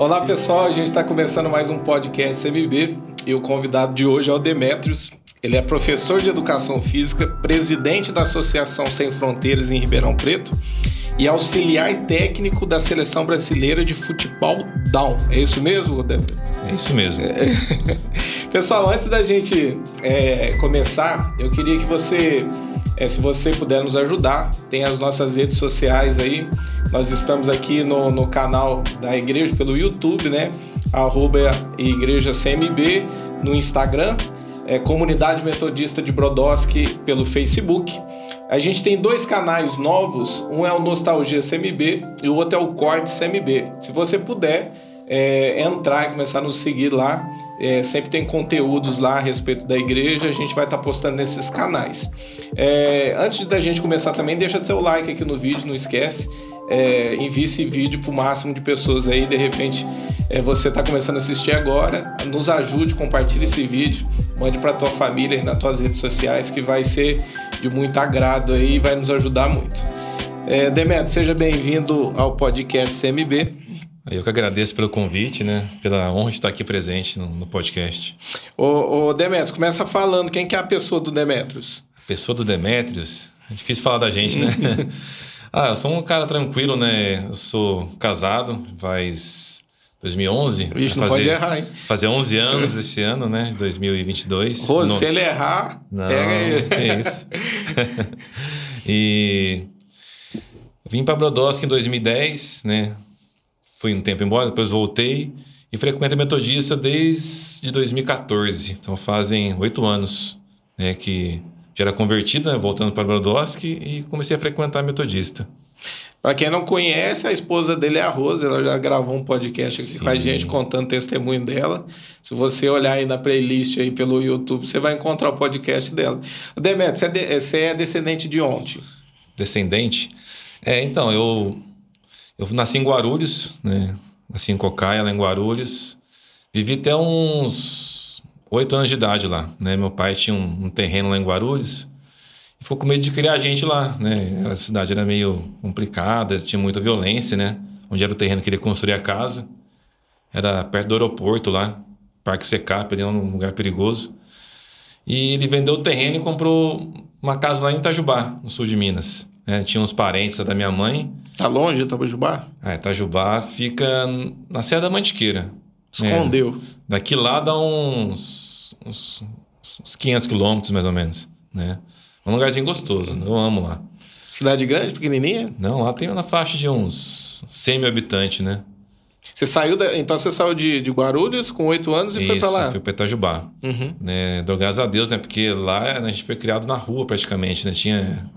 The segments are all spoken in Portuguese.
Olá pessoal, a gente está começando mais um podcast MB e o convidado de hoje é o Demetrios. Ele é professor de educação física, presidente da Associação Sem Fronteiras em Ribeirão Preto e auxiliar técnico da Seleção Brasileira de Futebol Down. É isso mesmo, Demetrios? É isso mesmo. Pessoal, antes da gente é, começar, eu queria que você é, se você puder nos ajudar, tem as nossas redes sociais aí. Nós estamos aqui no, no canal da igreja pelo YouTube, né? Arroba Igreja CMB no Instagram, é, Comunidade Metodista de Brodowski pelo Facebook. A gente tem dois canais novos, um é o Nostalgia CMB e o outro é o Corte CMB. Se você puder é, entrar e começar a nos seguir lá, é, sempre tem conteúdos lá a respeito da igreja, a gente vai estar tá postando nesses canais. É, antes da gente começar também, deixa seu like aqui no vídeo, não esquece. É, envie esse vídeo para o máximo de pessoas aí. De repente, é, você está começando a assistir agora, nos ajude, compartilhe esse vídeo, mande para tua família e nas tuas redes sociais, que vai ser de muito agrado aí e vai nos ajudar muito. É, seja bem-vindo ao podcast CMB. Eu que agradeço pelo convite, né? Pela honra de estar aqui presente no, no podcast. Ô, ô Demetrios, começa falando quem que é a pessoa do Demetrios. Pessoa do Demetrios? É difícil falar da gente, né? ah, eu sou um cara tranquilo, né? Eu sou casado, faz 2011. Ixi, não fazer, pode errar, hein? Fazer 11 anos esse ano, né? 2022. Pô, no... se ele errar, não, pega ele. Que isso. e vim para Brodowski em 2010, né? Fui um tempo embora, depois voltei e frequento a Metodista desde 2014. Então fazem oito anos né, que já era convertido, né, voltando para Brodowski e comecei a frequentar a Metodista. Para quem não conhece, a esposa dele é a Rose, ela já gravou um podcast aqui Sim. com a gente contando testemunho dela. Se você olhar aí na playlist aí pelo YouTube, você vai encontrar o podcast dela. Demetrio, você é, de, você é descendente de onde? Descendente? É, então, eu eu nasci em Guarulhos, né? Nasci em Cocaia, lá em Guarulhos. Vivi até uns oito anos de idade lá, né? Meu pai tinha um, um, terreno lá em Guarulhos e ficou com medo de criar gente lá, né? A cidade era meio complicada, tinha muita violência, né? Onde era o terreno que ele construía a casa. Era perto do aeroporto lá, Parque Secap, ali um lugar perigoso. E ele vendeu o terreno e comprou uma casa lá em Itajubá, no sul de Minas. É, tinha uns parentes da minha mãe. Tá longe Itajubá? É, Itajubá fica na Serra da Mantiqueira. Escondeu. É, daqui lá dá uns, uns, uns 500 quilômetros, mais ou menos, né? Um lugarzinho gostoso, eu amo lá. Cidade grande, pequenininha? Não, lá tem na faixa de uns 100 mil habitantes, né? Você saiu da, então você saiu de, de Guarulhos com oito anos e Isso, foi para lá? fui para Itajubá. Uhum. Né, dou graças a Deus, né? Porque lá a gente foi criado na rua praticamente, né? Tinha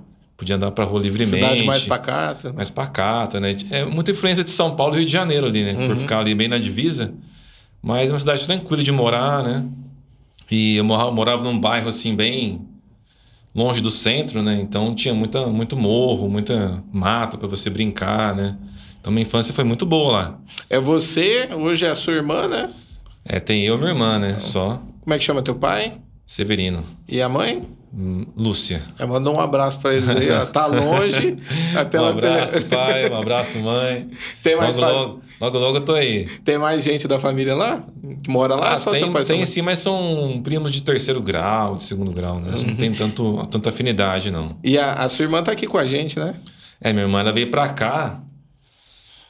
podia andar para rua livremente. Cidade mais pacata. Mais pacata, né? É muita influência de São Paulo e Rio de Janeiro ali, né? Uhum. Por ficar ali bem na divisa. Mas é uma cidade tranquila de morar, né? E eu morava, morava num bairro assim bem longe do centro, né? Então tinha muita, muito morro, muita mata para você brincar, né? Então minha infância foi muito boa lá. É você, hoje é a sua irmã, né? É, tem eu e minha irmã, né? Só. Como é que chama teu pai? Severino. E a mãe? Lúcia. Eu mando um abraço para eles aí, ó. Tá longe. um abraço, tele... pai. Um abraço, mãe. Tem mais logo, logo, logo, logo, eu tô aí. Tem mais gente da família lá? Que mora lá? Ah, só tem, seu pai, tem sim, mas são primos de terceiro grau, de segundo grau, né? Uhum. Não tem tanto, tanta afinidade, não. E a, a, sua irmã tá aqui com a gente, né? É, minha irmã ela veio para cá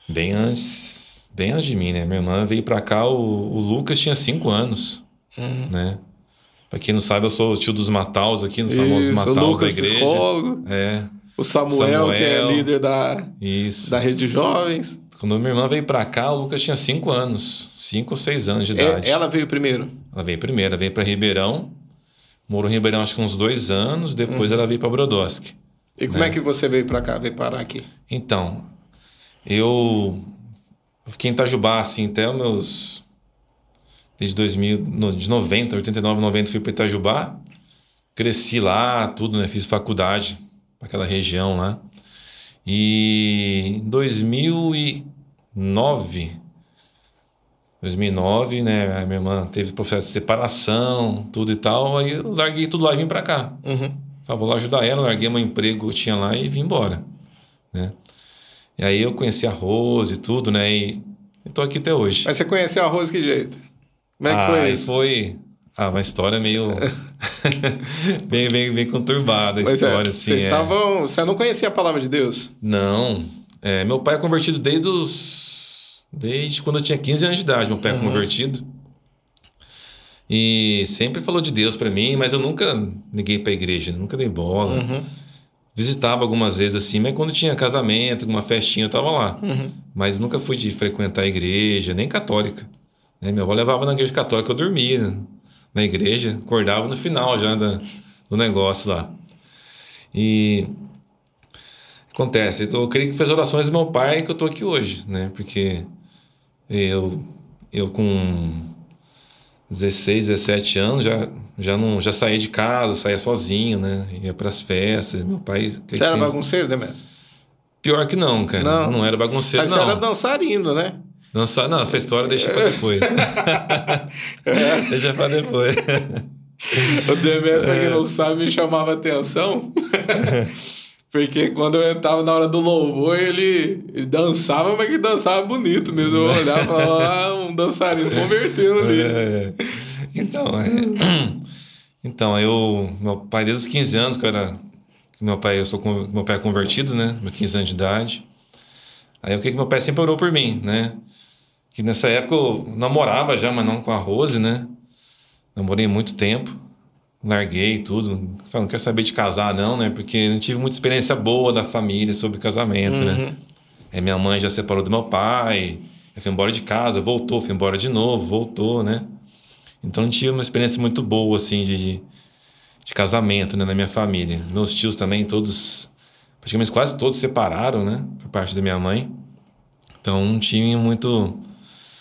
bem antes, bem antes de mim, né? Minha irmã veio para cá, o, o, Lucas tinha cinco anos, uhum. né? Pra quem não sabe, eu sou o tio dos Mataus aqui, nos famosos Mataus da igreja. Psicólogo. É. O Samuel, Samuel, que é líder da, Isso. da Rede Jovens. Quando minha irmã veio para cá, o Lucas tinha 5 anos. 5 ou 6 anos de é, idade. Ela veio primeiro? Ela veio primeiro. Ela veio para Ribeirão. Morou em Ribeirão acho que uns dois anos. Depois uhum. ela veio para Brodowski. E como né? é que você veio para cá, veio parar aqui? Então, eu fiquei em Itajubá, assim, até os meus desde 2000, de 90, 89, 90 fui para Itajubá. Cresci lá, tudo, né? Fiz faculdade para aquela região lá. E em 2009, 2009, né? A minha irmã teve processo de separação, tudo e tal. Aí eu larguei tudo lá e vim para cá. Uhum. Falei, vou lá ajudar ela, larguei meu emprego que eu tinha lá e vim embora, né? E aí eu conheci a Rose e tudo, né? E e tô aqui até hoje. Mas você conheceu a Rose que jeito? Como é que ah, foi isso? foi ah, uma história meio. bem, bem, bem conturbada a é, história, é, assim. Vocês é. estavam. Você não conhecia a palavra de Deus? Não. É, meu pai é convertido desde os. Desde quando eu tinha 15 anos de idade, meu pai é uhum. convertido. E sempre falou de Deus para mim, mas eu nunca liguei pra igreja, nunca dei bola. Uhum. Visitava algumas vezes assim, mas quando tinha casamento, alguma festinha, eu tava lá. Uhum. Mas nunca fui de frequentar a igreja, nem católica. Né? Minha avó levava na igreja católica, eu dormia na igreja, acordava no final já da, do negócio lá. E acontece, então, eu creio que fez orações do meu pai que eu tô aqui hoje, né? Porque eu, eu com 16, 17 anos já, já, não, já saía de casa, saía sozinho, né? Ia para as festas. Meu pai. Você era sempre... bagunceiro, Demetrio? Pior que não, cara. Não, não era bagunceiro, Mas não. Mas você era dançarino, né? Dançar, não, essa história deixa para depois. é. deixa para depois. o Demetrio, é. que não sabe, me chamava atenção. Porque quando eu entrava na hora do louvor, ele, ele dançava, mas que dançava bonito mesmo. Eu olhava e falava, ah, um dançarino converteu ali. É, é. Então, é, então, eu, meu pai, desde os 15 anos, que eu era. Meu pai, eu sou meu pai é convertido, né? Meus 15 anos de idade. Aí o que que meu pai sempre orou por mim, né? Que nessa época eu namorava já, mas não com a Rose, né? Namorei muito tempo larguei tudo. Falei, não quero saber de casar, não, né? Porque não tive muita experiência boa da família sobre casamento, né? uhum. né? Minha mãe já separou do meu pai, foi embora de casa, voltou, foi embora de novo, voltou, né? Então não tive uma experiência muito boa, assim, de, de casamento, né, na minha família. Meus tios também, todos, praticamente quase todos separaram, né? Por parte da minha mãe. Então não tive muito.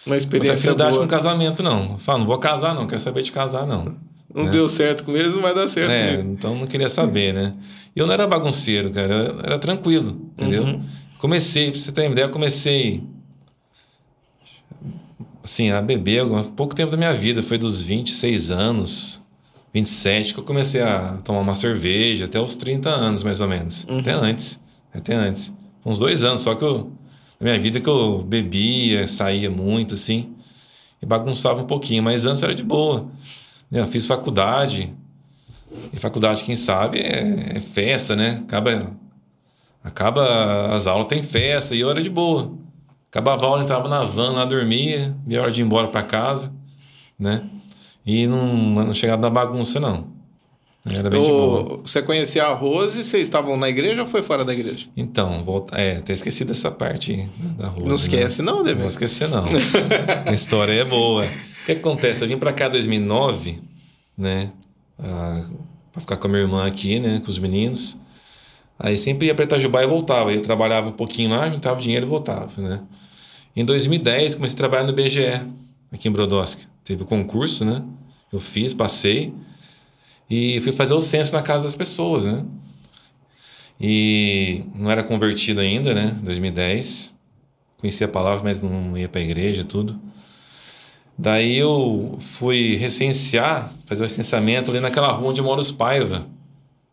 Uma experiência boa. com casamento, não. Falo, não vou casar, não, quero saber de casar, não não né? deu certo com eles, não vai dar certo é, Então não queria saber, né? E eu não era bagunceiro, cara, era, era tranquilo, entendeu? Uhum. Comecei, pra você ter uma ideia, comecei assim, a beber pouco tempo da minha vida, foi dos 26 anos, 27 que eu comecei a tomar uma cerveja, até os 30 anos mais ou menos, uhum. até antes, até antes. Uns dois anos só que eu, minha vida que eu bebia, saía muito assim, e bagunçava um pouquinho, mas antes era de boa. Eu fiz faculdade. E faculdade, quem sabe, é, é festa, né? Acaba, acaba as aulas, tem festa, e eu era de boa. Acabava a aula, entrava na van, lá dormia, meia hora de ir embora para casa, né? E não, não chegava na bagunça, não. Era bem. Você conhecia a Rose e vocês estavam na igreja ou foi fora da igreja? Então, volta, é, até esqueci dessa parte da Rose. Não né? esquece, né? não, Demi? Não esquecer, não. a história é boa. O que acontece? Eu vim para cá em 2009, né? Ah, para ficar com a minha irmã aqui, né? Com os meninos. Aí sempre ia para Itajubá e voltava. Eu trabalhava um pouquinho lá, juntava dinheiro e voltava, né? Em 2010 comecei a trabalhar no BGE, aqui em Brodowski. Teve o um concurso, né? Eu fiz, passei e fui fazer o censo na casa das pessoas, né? E não era convertido ainda, né? 2010. Conhecia a palavra, mas não ia para a igreja, tudo. Daí eu fui recensear, fazer o recenseamento ali naquela rua onde mora os Paiva,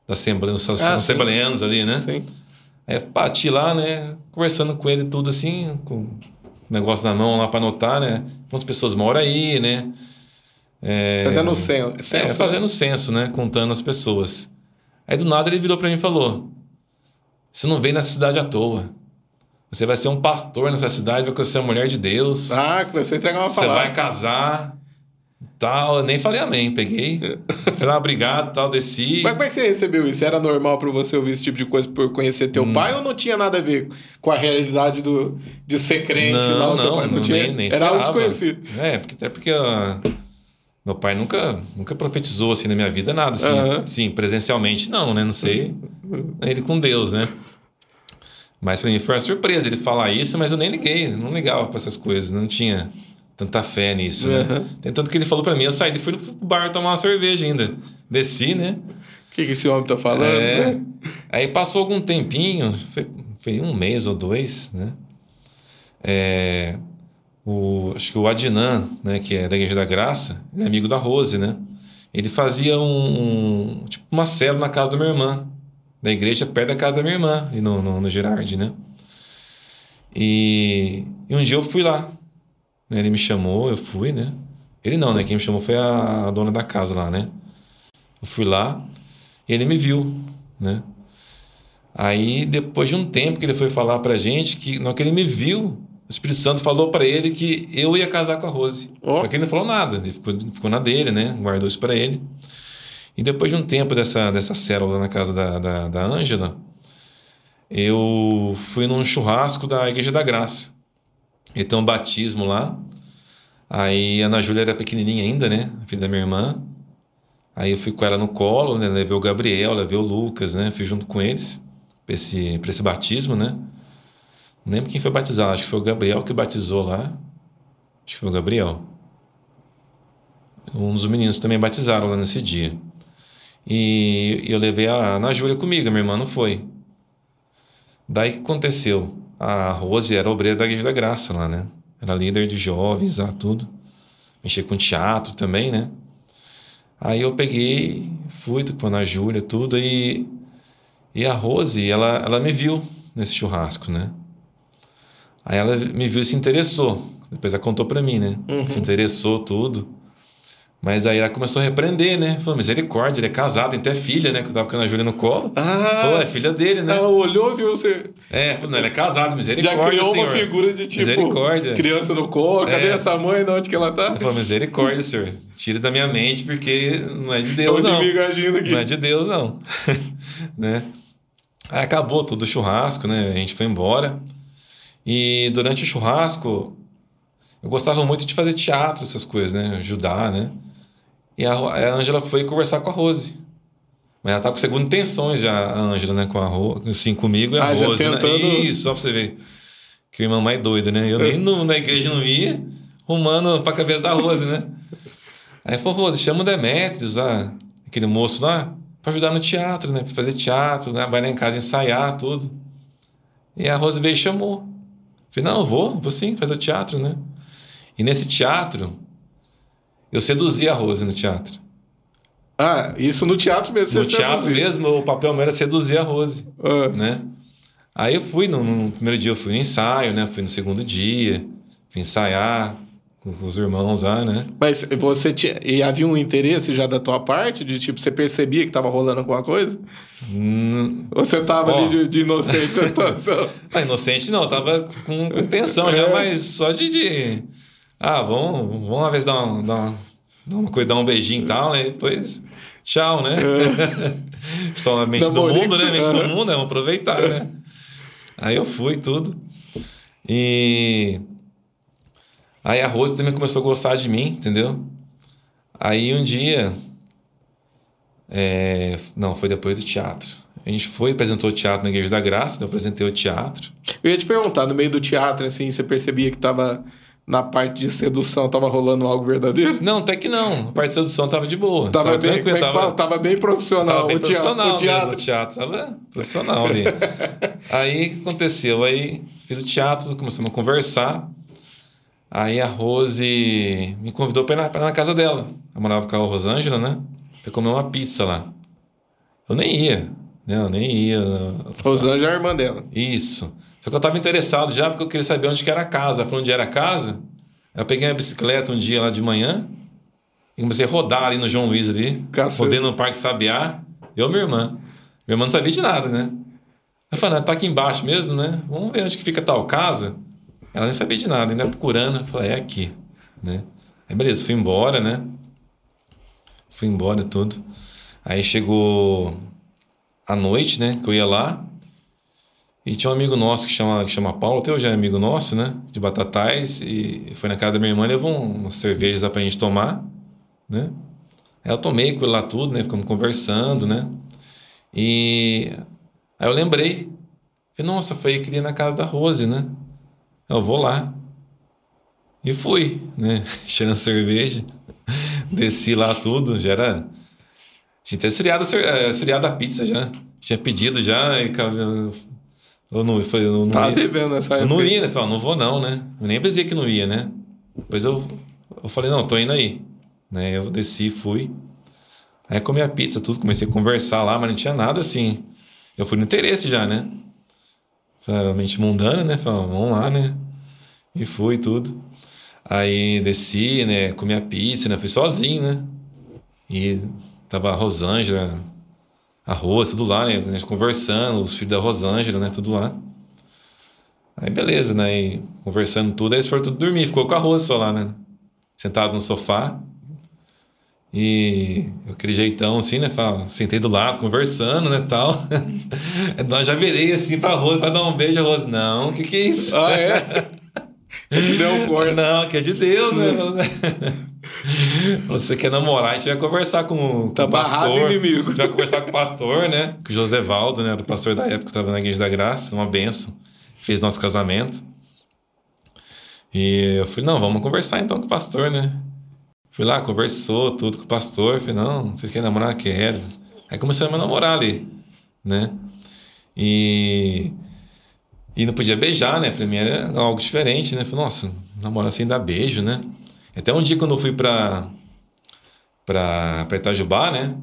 da Assembleia, os ah, ali, né? Sim. Aí bati lá, né? Conversando com ele tudo assim, com o negócio na mão lá para anotar, né? Quantas pessoas moram aí, né? É, fazendo censo. É, né? fazendo censo, né? Contando as pessoas. Aí do nada ele virou para mim e falou: Você não veio nessa cidade à toa. Você vai ser um pastor nessa cidade, vai ser uma mulher de Deus. Ah, começou a entregar uma você palavra. Você vai casar, tal. Eu nem falei amém. Peguei, falei, ah, obrigado, tal, desci. Mas como é que você recebeu isso? Era normal para você ouvir esse tipo de coisa por conhecer teu hum. pai ou não tinha nada a ver com a realidade do, de ser crente? Não, não, não, não tinha, nem, nem Era algo desconhecido. É, porque, até porque... Uh, meu pai nunca, nunca profetizou assim na minha vida nada, assim, uhum. sim, presencialmente não, né? Não sei. Ele com Deus, né? Mas para mim foi uma surpresa ele falar isso, mas eu nem liguei, não ligava para essas coisas, não tinha tanta fé nisso, uhum. né? Tanto que ele falou para mim, eu saí e fui no bar tomar uma cerveja ainda. Desci, né? O que, que esse homem tá falando? É. Né? Aí passou algum tempinho, foi, foi um mês ou dois, né? É, o, acho que o Adnan, né, que é da Igreja da Graça, ele é amigo da Rose, né? Ele fazia um, um tipo uma célula na casa da minha irmã da igreja perto da casa da minha irmã, e no, no, no Gerard, né? E, e, um dia eu fui lá, né? Ele me chamou, eu fui, né? Ele não, né? Quem me chamou foi a, dona da casa lá, né? Eu fui lá e ele me viu, né? Aí, depois de um tempo que ele foi falar pra gente, que na que ele me viu, o Espírito Santo falou para ele que eu ia casar com a Rose. Oh. Só que ele não falou nada, ele ficou, ficou na dele, né? Guardou isso para ele. E depois de um tempo dessa, dessa célula na casa da Ângela, da, eu fui num churrasco da Igreja da Graça. E tem um batismo lá. Aí a Ana Júlia era pequenininha ainda, né? Filha da minha irmã. Aí eu fui com ela no colo, né? Levei o Gabriel, levei o Lucas, né? Fui junto com eles para esse, pra esse batismo, né? Não lembro quem foi batizado, acho que foi o Gabriel que batizou lá. Acho que foi o Gabriel. Um dos meninos também batizaram lá nesse dia. E eu levei a Ana Júlia comigo, minha irmã não foi. Daí que aconteceu? A Rose era obreira da Igreja da Graça lá, né? Era líder de jovens lá, tudo. Mexia com teatro também, né? Aí eu peguei, fui com a Ana Júlia, tudo, e, e a Rose, ela, ela me viu nesse churrasco, né? Aí ela me viu e se interessou. Depois ela contou pra mim, né? Uhum. Se interessou, tudo. Mas aí ela começou a repreender, né? Falou, misericórdia, ele é casado, tem até filha, né? Que eu tava com a Júlia no colo. Ah! Falou, é filha dele, né? Ela olhou, viu você. É, não, ele é casado, misericórdia. Já criou senhor. uma figura de tipo. Misericórdia. Criança no colo, cadê é. essa mãe? Onde que ela tá? Ela falou, misericórdia, senhor. Tira da minha mente, porque não é de Deus, não. agindo aqui. Não é de Deus, não. né? Aí acabou todo o churrasco, né? A gente foi embora. E durante o churrasco, eu gostava muito de fazer teatro, essas coisas, né? Ajudar, né? E a, Ângela foi conversar com a Rose. Mas ela tá com segunda intenções já, a Ângela, né? Com a Rose, assim, comigo e a ah, Rose. Né? Tentando... Né? Isso, só pra você ver. Que irmã mais doida, né? Eu nem no, na igreja não ia, rumando pra cabeça da Rose, né? Aí falou, Rose, chama o Demetrios, lá, aquele moço lá, pra ajudar no teatro, né? Pra fazer teatro, né? Vai lá em casa ensaiar, tudo. E a Rose veio e chamou. Falei, não, eu vou, vou sim, fazer o teatro, né? E nesse teatro, eu seduzi a Rose no teatro. Ah, isso no teatro mesmo? No teatro seduzia. mesmo, o papel meu era seduzir a Rose, ah. né? Aí eu fui, no, no, primeiro dia eu fui no ensaio, né? Fui no segundo dia, fui ensaiar os irmãos lá, né? Mas você tinha... E havia um interesse já da tua parte? De tipo, você percebia que tava rolando alguma coisa? Hum... Ou você tava ali de, de, inocente na situação? ah, inocente não, eu tava com, com tensão é. já, mas só de... de ah, vamos, vamos uma vez dar, uma, dar, uma, dar, uma, dar um beijinho e tal, né? Depois, tchau, né? É. Só a mente do mundo, né? A mente do mundo, né? Vamos aproveitar, né? Aí eu fui tudo. E aí a Rose também começou a gostar de mim, entendeu? Aí um dia. É... Não, foi depois do teatro. A gente foi, apresentou o teatro na Igreja da Graça, eu apresentei o teatro. Eu ia te perguntar, no meio do teatro, assim, você percebia que estava na parte de sedução tava rolando algo verdadeiro? Não, até que não. A parte de sedução tava de boa. Tava, tava bem, como é tava, fala? tava bem profissional. Tava bem o profissional teatro. O teatro. Mesmo, o teatro tava profissional ali. aí o que aconteceu? Aí fiz o teatro, começamos a conversar. Aí a Rose me convidou para ir, ir, na casa dela. Eu morava com a Rosângela, né? Pra comer uma pizza lá. Eu nem ia. Né? Eu nem ia. Rosângela é a irmã dela. Isso. Só que eu estava interessado já porque eu queria saber onde que era a casa. Falando onde era a casa. Eu peguei minha bicicleta um dia lá de manhã e comecei a rodar ali no João Luiz ali. Cacete. Rodei no Parque Sabiá. Eu e minha irmã. Minha irmã não sabia de nada, né? Eu falei, tá aqui embaixo mesmo, né? Vamos ver onde que fica tal casa. Ela nem sabia de nada, ainda procurando. Eu falei, é aqui, né? Aí beleza, fui embora, né? Fui embora tudo. Aí chegou a noite, né? Que eu ia lá. E tinha um amigo nosso que chama, que chama Paulo, até hoje é amigo nosso, né? De Batatais. E foi na casa da minha irmã, levou umas cervejas lá pra gente tomar, né? Aí eu tomei com ele lá tudo, né? Ficamos conversando, né? E aí eu lembrei. Falei, nossa, foi aí que ia na casa da Rose, né? Eu vou lá. E fui, né? Cheirando cerveja. Desci lá tudo, já era. Tinha até seriado, seriado a pizza já. Tinha pedido já e eu não, foi, eu não, Você tava bebendo nessa época? Eu não ia, né? Falei, não vou não, né? Eu nem pensei que não ia, né? Depois eu, eu falei, não, tô indo aí. Né? Eu desci, fui. Aí comi a pizza, tudo, comecei a conversar lá, mas não tinha nada assim. Eu fui no interesse já, né? Falei, mente mundana, né? Falei, vamos lá, né? E fui tudo. Aí desci, né? Comi a pizza, né? Fui sozinho, né? E tava a Rosângela, a Rosa, tudo lá, né? Conversando, os filhos da Rosângela, né? Tudo lá. Aí beleza, né? E conversando tudo, aí eles foram tudo dormir, ficou com a Rosa só lá, né? Sentado no sofá. E aquele jeitão assim, né? Sentei do lado, conversando, né? Tal. Nós já virei assim pra Rosa pra dar um beijo. A Rosa, não, o que, que é isso? Ah, é? Te deu um corte. Não, que é de Deus, né? Você quer namorar, a gente vai conversar com, com tá o pastor. inimigo. A gente vai conversar com o pastor, né? Com o José Valdo, né? O pastor da época que estava na Igreja da Graça, uma benção. Fez nosso casamento. E eu falei, não, vamos conversar então com o pastor, né? Fui lá, conversou tudo com o pastor. Falei, não, vocês querem namorar? Quero. Aí começamos a namorar ali, né? E, e não podia beijar, né? Pra mim era algo diferente, né? Falei, nossa, namorar sem dar beijo, né? Até um dia quando eu fui pra, pra, pra Itajubá, né?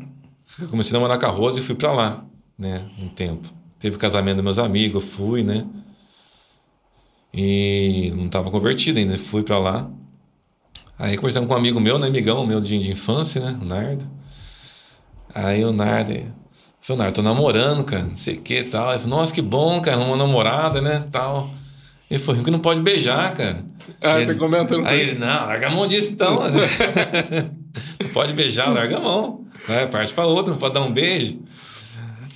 Comecei a namorar com a Rosa e fui pra lá, né? Um tempo. Teve o casamento dos meus amigos, eu fui, né? E não estava convertido ainda, fui para lá. Aí conversando com um amigo meu, né, amigão meu de, de infância, né, o Nardo. Aí o Nardo, falei, Nardo, tô namorando, cara, não sei o que tal. Ele falou, nossa, que bom, cara, uma namorada, né, tal. Ele falou, que não pode beijar, cara. Ah, ele, você comenta Aí ele, não, larga a mão disso então. não pode beijar, larga a mão. Vai, parte para outra, não pode dar um beijo.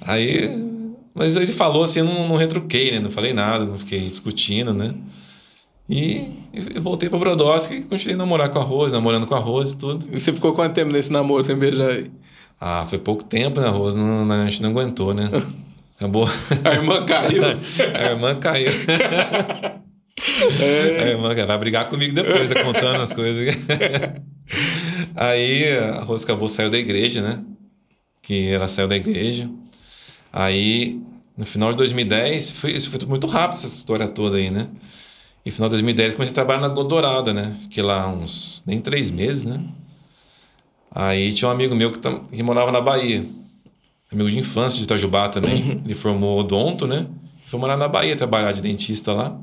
Aí mas ele falou assim, eu não, não retruquei, né? Não falei nada, não fiquei discutindo, né? E eu voltei para Brodowski e continuei a namorar com a Rose, namorando com a Rose e tudo. E você ficou quanto tempo nesse namoro sem beijar aí? Ah, foi pouco tempo, né? A Rose não, a gente não aguentou, né? Acabou. A irmã caiu. a irmã caiu. É. A irmã vai brigar comigo depois, né? contando as coisas. Aí a Rose acabou, saiu da igreja, né? Que ela saiu da igreja. Aí, no final de 2010, foi, isso foi muito rápido essa história toda aí, né? E no final de 2010 comecei a trabalhar na Godorada, né? Fiquei lá uns nem três meses, né? Aí tinha um amigo meu que, que morava na Bahia, amigo de infância de Itajubá também. Uhum. Ele formou odonto, né? Foi morar na Bahia trabalhar de dentista lá.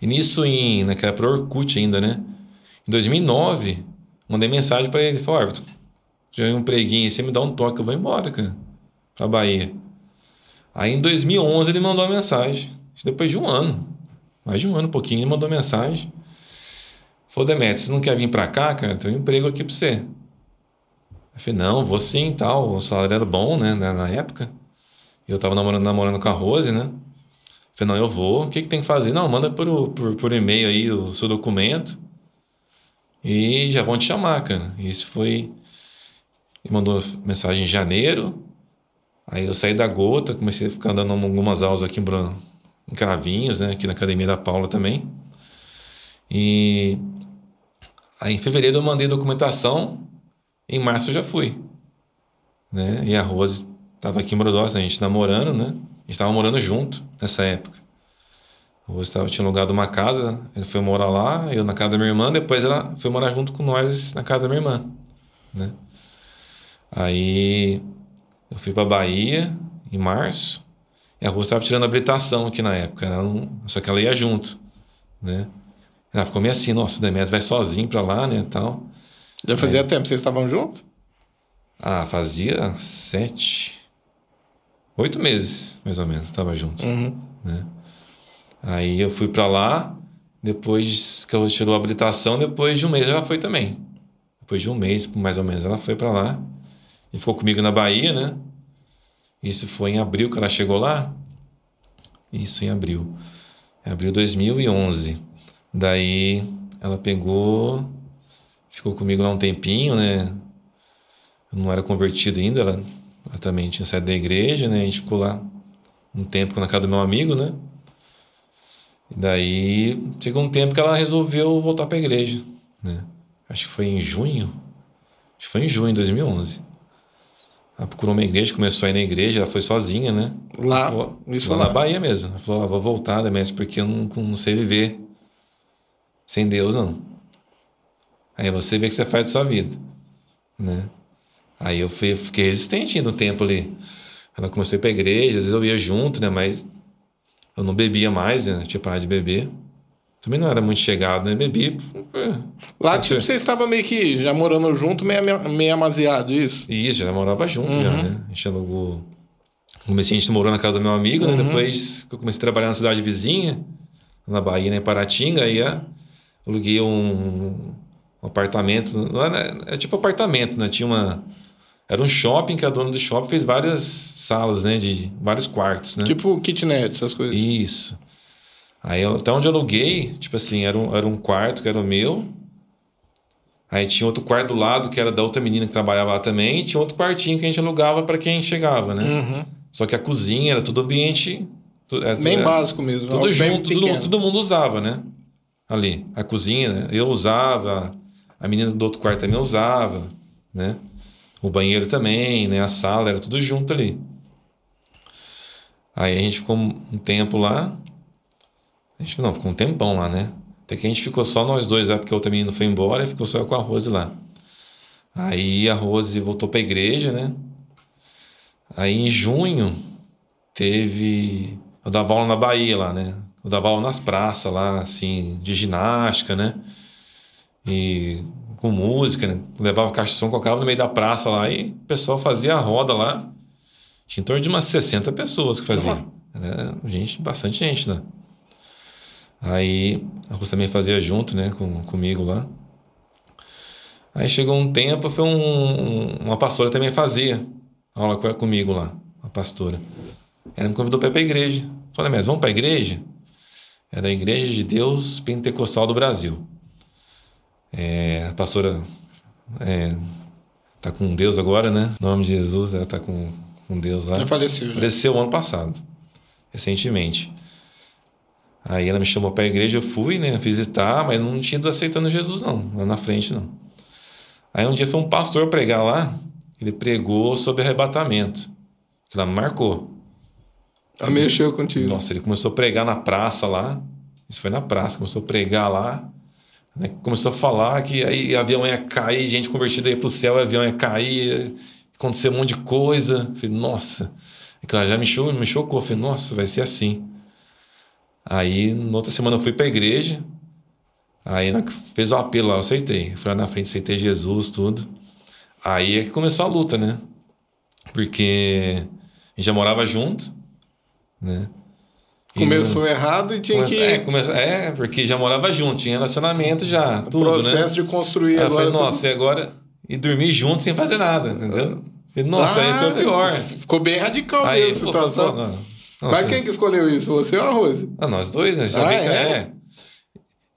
E nisso, em, naquela época, Orkut ainda, né? Em 2009, mandei mensagem para ele: Falei, Arthur, já um preguinho, você me dá um toque, eu vou embora, cara para Bahia. Aí em 2011 ele mandou uma mensagem, depois de um ano, mais de um ano, um pouquinho, ele mandou mensagem. Falou, Demetrio, você não quer vir para cá, cara? Tem um emprego aqui para você. Eu falei, não, vou sim, tal. O salário era bom, né, na época. Eu tava namorando, namorando com a Rose, né? Eu falei, não, eu vou. O que, que tem que fazer? Não, manda por, por, por e-mail aí o seu documento e já vão te chamar, cara. Isso foi... Ele mandou mensagem em janeiro, Aí eu saí da gota, comecei a ficar dando algumas aulas aqui em Cravinhos, né? Aqui na Academia da Paula também. E aí em fevereiro eu mandei documentação, em março eu já fui. Né? E a Rose estava aqui em Brodowski, a gente namorando, né? A gente estava morando junto nessa época. A Rose tava, tinha alugado uma casa, ela foi morar lá, eu na casa da minha irmã, depois ela foi morar junto com nós na casa da minha irmã, né? Aí eu fui para Bahia em março e a Rose estava tirando habilitação aqui na época, não, só que ela ia junto, né? Ela ficou meio assim, nossa, o Demetrio vai sozinho para lá, né, tal. Já fazia Aí, tempo que vocês estavam juntos? Ah, fazia sete, oito meses, mais ou menos, estava junto, uhum. né? Aí eu fui para lá, depois que ela tirou a habilitação, depois de um mês ela foi também. Depois de um mês, mais ou menos, ela foi para lá. E ficou comigo na Bahia, né? Isso foi em abril que ela chegou lá. Isso em abril. Abril de 2011. Daí ela pegou, ficou comigo lá um tempinho, né? Eu não era convertido ainda, ela, ela também tinha saído da igreja, né? A gente ficou lá um tempo na casa do meu amigo, né? E daí chegou um tempo que ela resolveu voltar para a igreja, né? Acho que foi em junho. Acho que foi em junho de 2011. Ela procurou uma igreja, começou a ir na igreja, ela foi sozinha, né? Lá, falou, isso lá, lá. na Bahia mesmo. Ela falou, ah, vou voltar, Demetrio, porque eu não, não sei viver sem Deus, não. Aí você vê que você faz da sua vida, né? Aí eu fui, fiquei resistente no tempo ali. Ela começou a ir pra igreja, às vezes eu ia junto, né? Mas eu não bebia mais, né? Eu tinha parado de beber. Também não era muito chegado, né? Bebi. Lá, tipo, você estava meio que já morando junto, meio, meio amaziado, isso? Isso, já morava junto, uhum. já, né? A gente alugou. Comecei, a gente morou na casa do meu amigo, né? uhum. né? Depois que eu comecei a trabalhar na cidade vizinha, na Bahia, né? em Paratinga, aí aluguei um, um apartamento. É, é tipo apartamento, né? Tinha uma. Era um shopping que a dona do shopping fez várias salas, né? De vários quartos, né? Tipo kitnet, essas coisas. Isso. Aí até onde eu aluguei, tipo assim, era um, era um quarto que era o meu. Aí tinha outro quarto do lado que era da outra menina que trabalhava lá também. E tinha outro quartinho que a gente alugava para quem chegava, né? Uhum. Só que a cozinha era tudo ambiente. Tudo, é, bem básico mesmo. Tudo junto, tudo, todo mundo usava, né? Ali. A cozinha, né? eu usava, a menina do outro quarto também usava, né? O banheiro também, né? A sala, era tudo junto ali. Aí a gente ficou um tempo lá. A gente não, ficou um tempão lá, né? Até que a gente ficou só nós dois, é porque o outro menino foi embora e ficou só com a Rose lá. Aí a Rose voltou para a igreja, né? Aí em junho teve. Eu dava aula na Bahia lá, né? Eu dava aula nas praças lá, assim, de ginástica, né? E com música, né? Levava caixa de som, colocava no meio da praça lá e o pessoal fazia a roda lá. Tinha em torno de umas 60 pessoas que faziam. Era gente, bastante gente, né? Aí a Rússia também fazia junto, né, com, comigo lá. Aí chegou um tempo, foi um, uma pastora também fazia aula comigo lá, a pastora. Ela me convidou para ir para a igreja. Falei, mas vamos para a igreja? Era a Igreja de Deus Pentecostal do Brasil. É, a pastora é, tá com Deus agora, né? Em nome de Jesus, ela tá com, com Deus lá. Já faleceu, já. Faleceu ano passado, recentemente. Aí ela me chamou para a igreja, eu fui, né, visitar, mas não tinha ido aceitando Jesus não, lá na frente não. Aí um dia foi um pastor pregar lá, ele pregou sobre arrebatamento. Ela marcou. Ah, mexeu contigo. Nossa, ele começou a pregar na praça lá. Isso foi na praça, começou a pregar lá. Né? Começou a falar que aí avião ia cair, gente convertida ia para o céu, avião ia cair, ia acontecer um monte de coisa. Falei, nossa. Aquela já me, chocou, me chocou. Falei, nossa, vai ser assim. Aí, na outra semana, eu fui para a igreja. Aí, fez o apelo lá, eu aceitei. Fui lá na frente, aceitei Jesus, tudo. Aí é que começou a luta, né? Porque a gente já morava junto, né? Começou e, errado e tinha que. É, come... é, porque já morava junto, tinha relacionamento já. O tudo, processo né? de construir aí agora. Eu falei, nossa, tudo... e agora. E dormir junto sem fazer nada, entendeu? Falei, nossa, ah, aí foi o pior. Ficou bem radical aí, mesmo a situação. Pô, não. Nossa. Mas quem que escolheu isso? Você ou a Rose? Ah, nós dois, né? Já ah, é? é.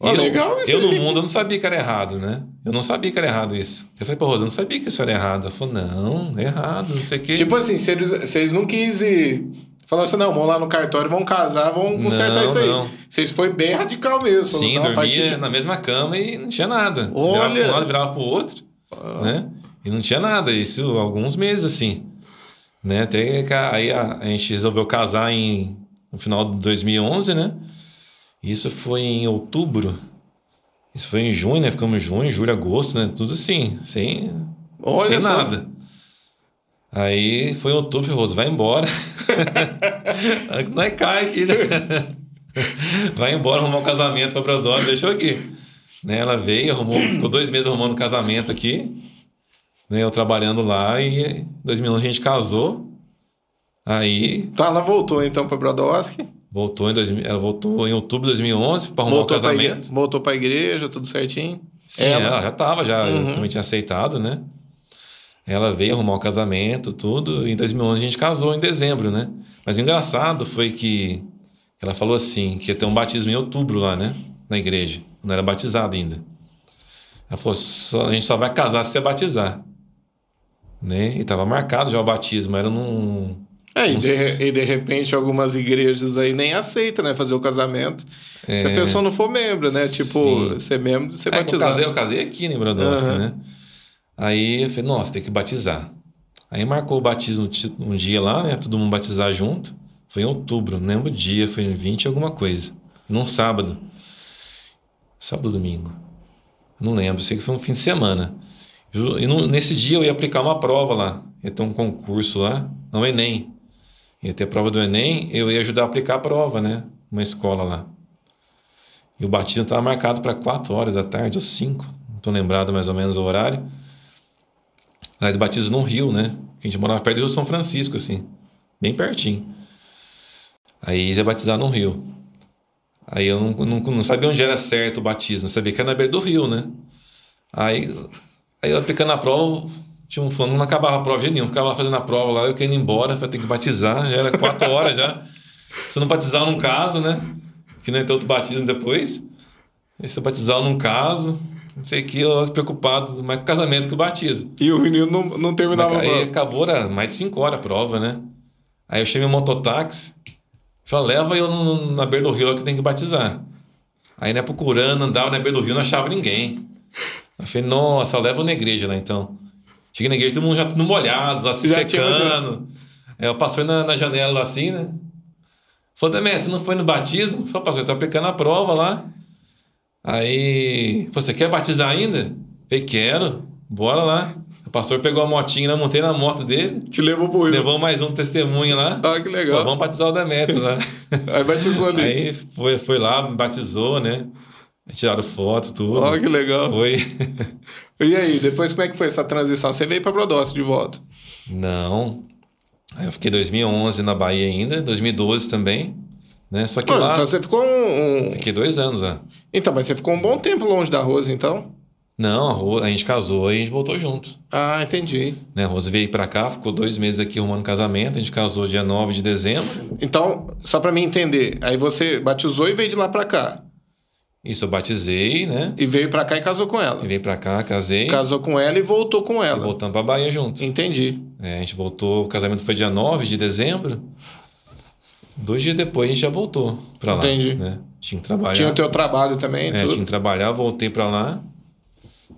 Oh, eu, legal isso Eu no mundo eu não sabia que era errado, né? Eu não sabia que era errado isso. Eu falei pra Rose, eu não sabia que isso era errado. Ela falou, não, é errado, não sei o quê. Tipo assim, vocês não quis ir... Falaram assim, não, vamos lá no cartório, vamos casar, vamos consertar não, isso aí. Não. Vocês foi bem radical mesmo. Sim, dormia de... na mesma cama e não tinha nada. Olha! Virava para um lado, virava pro outro, ah. né? E não tinha nada, isso alguns meses, assim. Né? Até que aí a, a gente resolveu casar em no final de 2011, né? Isso foi em outubro. Isso foi em junho, né? Ficamos em junho, julho, agosto, né? Tudo assim, sem, Olha sem nada. Aí foi em outubro, falei, vai embora. Não é cai aqui, né? vai embora arrumar um casamento para Brodói, deixou aqui. Né? Ela veio, arrumou, ficou dois meses arrumando um casamento aqui. Né? Eu trabalhando lá e em 2011 a gente casou. Aí. Tá, ela voltou então para Brodowski? Voltou em 2000, ela voltou em outubro de 2011 para arrumar voltou o casamento. Pra voltou para a igreja, tudo certinho. Sim, ela, ela já estava, já uhum. eu também tinha aceitado, né? Ela veio arrumar o casamento, tudo. E em 2011 a gente casou em dezembro, né? Mas o engraçado foi que ela falou assim, que ia ter um batismo em outubro lá, né? Na igreja. Não era batizado ainda. Ela falou, a gente só vai casar se você batizar. Né? E estava marcado já o batismo, era num é, e de, e de, repente algumas igrejas aí nem aceitam, né? Fazer o casamento. É, se a pessoa não for membro, né? Tipo, sim. ser membro, ser é, batizado. Eu casei, eu casei aqui em Brodowski, uhum. né? Aí eu falei, nossa, tem que batizar. Aí marcou o batismo um dia lá, né? Todo mundo batizar junto. Foi em outubro, não lembro o dia, foi em 20 alguma coisa. Num sábado. Sábado ou domingo? Não lembro, sei que foi um fim de semana. E nesse dia eu ia aplicar uma prova lá. Ia ter um concurso lá, não Enem ia ter a prova do Enem, eu ia ajudar a aplicar a prova, né? Uma escola lá. E o batismo estava marcado para 4 horas da tarde ou 5, não estou lembrado mais ou menos o horário. Nós batismo no Rio, né? A gente morava perto do São Francisco, assim, bem pertinho. Aí ia batizar no Rio. Aí eu não, não, não, sabia onde era certo o batismo, eu sabia que era na beira do rio, né? Aí, aí eu aplicando a prova, tinha um fulano, não acabava a prova de nenhum, ficava fazendo a prova lá, eu querendo ir embora, para ter que batizar, já era quatro horas já. Se não batizar num caso, né? Que não tem outro batismo depois. Aí se eu batizar num caso, não sei o que, eu preocupado mais com o casamento que o batismo. E o menino não, não terminava Aí acabou, era mais de cinco horas a prova, né? Aí eu chamei o mototáxi, falei, leva eu no, na beira do rio lá que tem que batizar. Aí, né, procurando, andava na beira do rio, não achava ninguém. Eu falei, nossa, leva na igreja lá então. Cheguei na igreja, todo mundo já tudo molhado, lá se já secando. Eu passei na, na janela assim, né? Falei, Demé, você não foi no batismo? Falei, pastor, eu tô aplicando a prova lá. Aí, você quer batizar ainda? Falei, quero, bora lá. O pastor pegou a motinha, montei na moto dele. Te levou pro Rio. Levou mais um testemunho lá. Ah, que legal. Pô, vamos batizar o Demetrius lá. aí batizou ali. Aí foi, foi lá, me batizou, né? Tiraram foto, tudo. Olha que legal. Foi. e aí, depois como é que foi essa transição? Você veio para Brodowski de volta? Não. Aí eu fiquei 2011 na Bahia ainda, 2012 também. Né? Só que ah, lá. Então você ficou um, um. Fiquei dois anos, né? Então, mas você ficou um bom tempo longe da Rose, então? Não, a, Rose, a gente casou e a gente voltou junto. Ah, entendi. Né, a Rose veio para cá, ficou dois meses aqui arrumando casamento, a gente casou dia 9 de dezembro. Então, só para mim entender, aí você batizou e veio de lá para cá? Isso, eu batizei, né? E veio para cá e casou com ela? E veio para cá, casei. Casou com ela e voltou com ela? E voltamos pra Bahia juntos. Entendi. É, a gente voltou, o casamento foi dia 9 de dezembro. Dois dias depois a gente já voltou para lá. Entendi. Né? Tinha que trabalhar. Tinha o teu trabalho também? É, tudo? tinha que trabalhar, voltei para lá.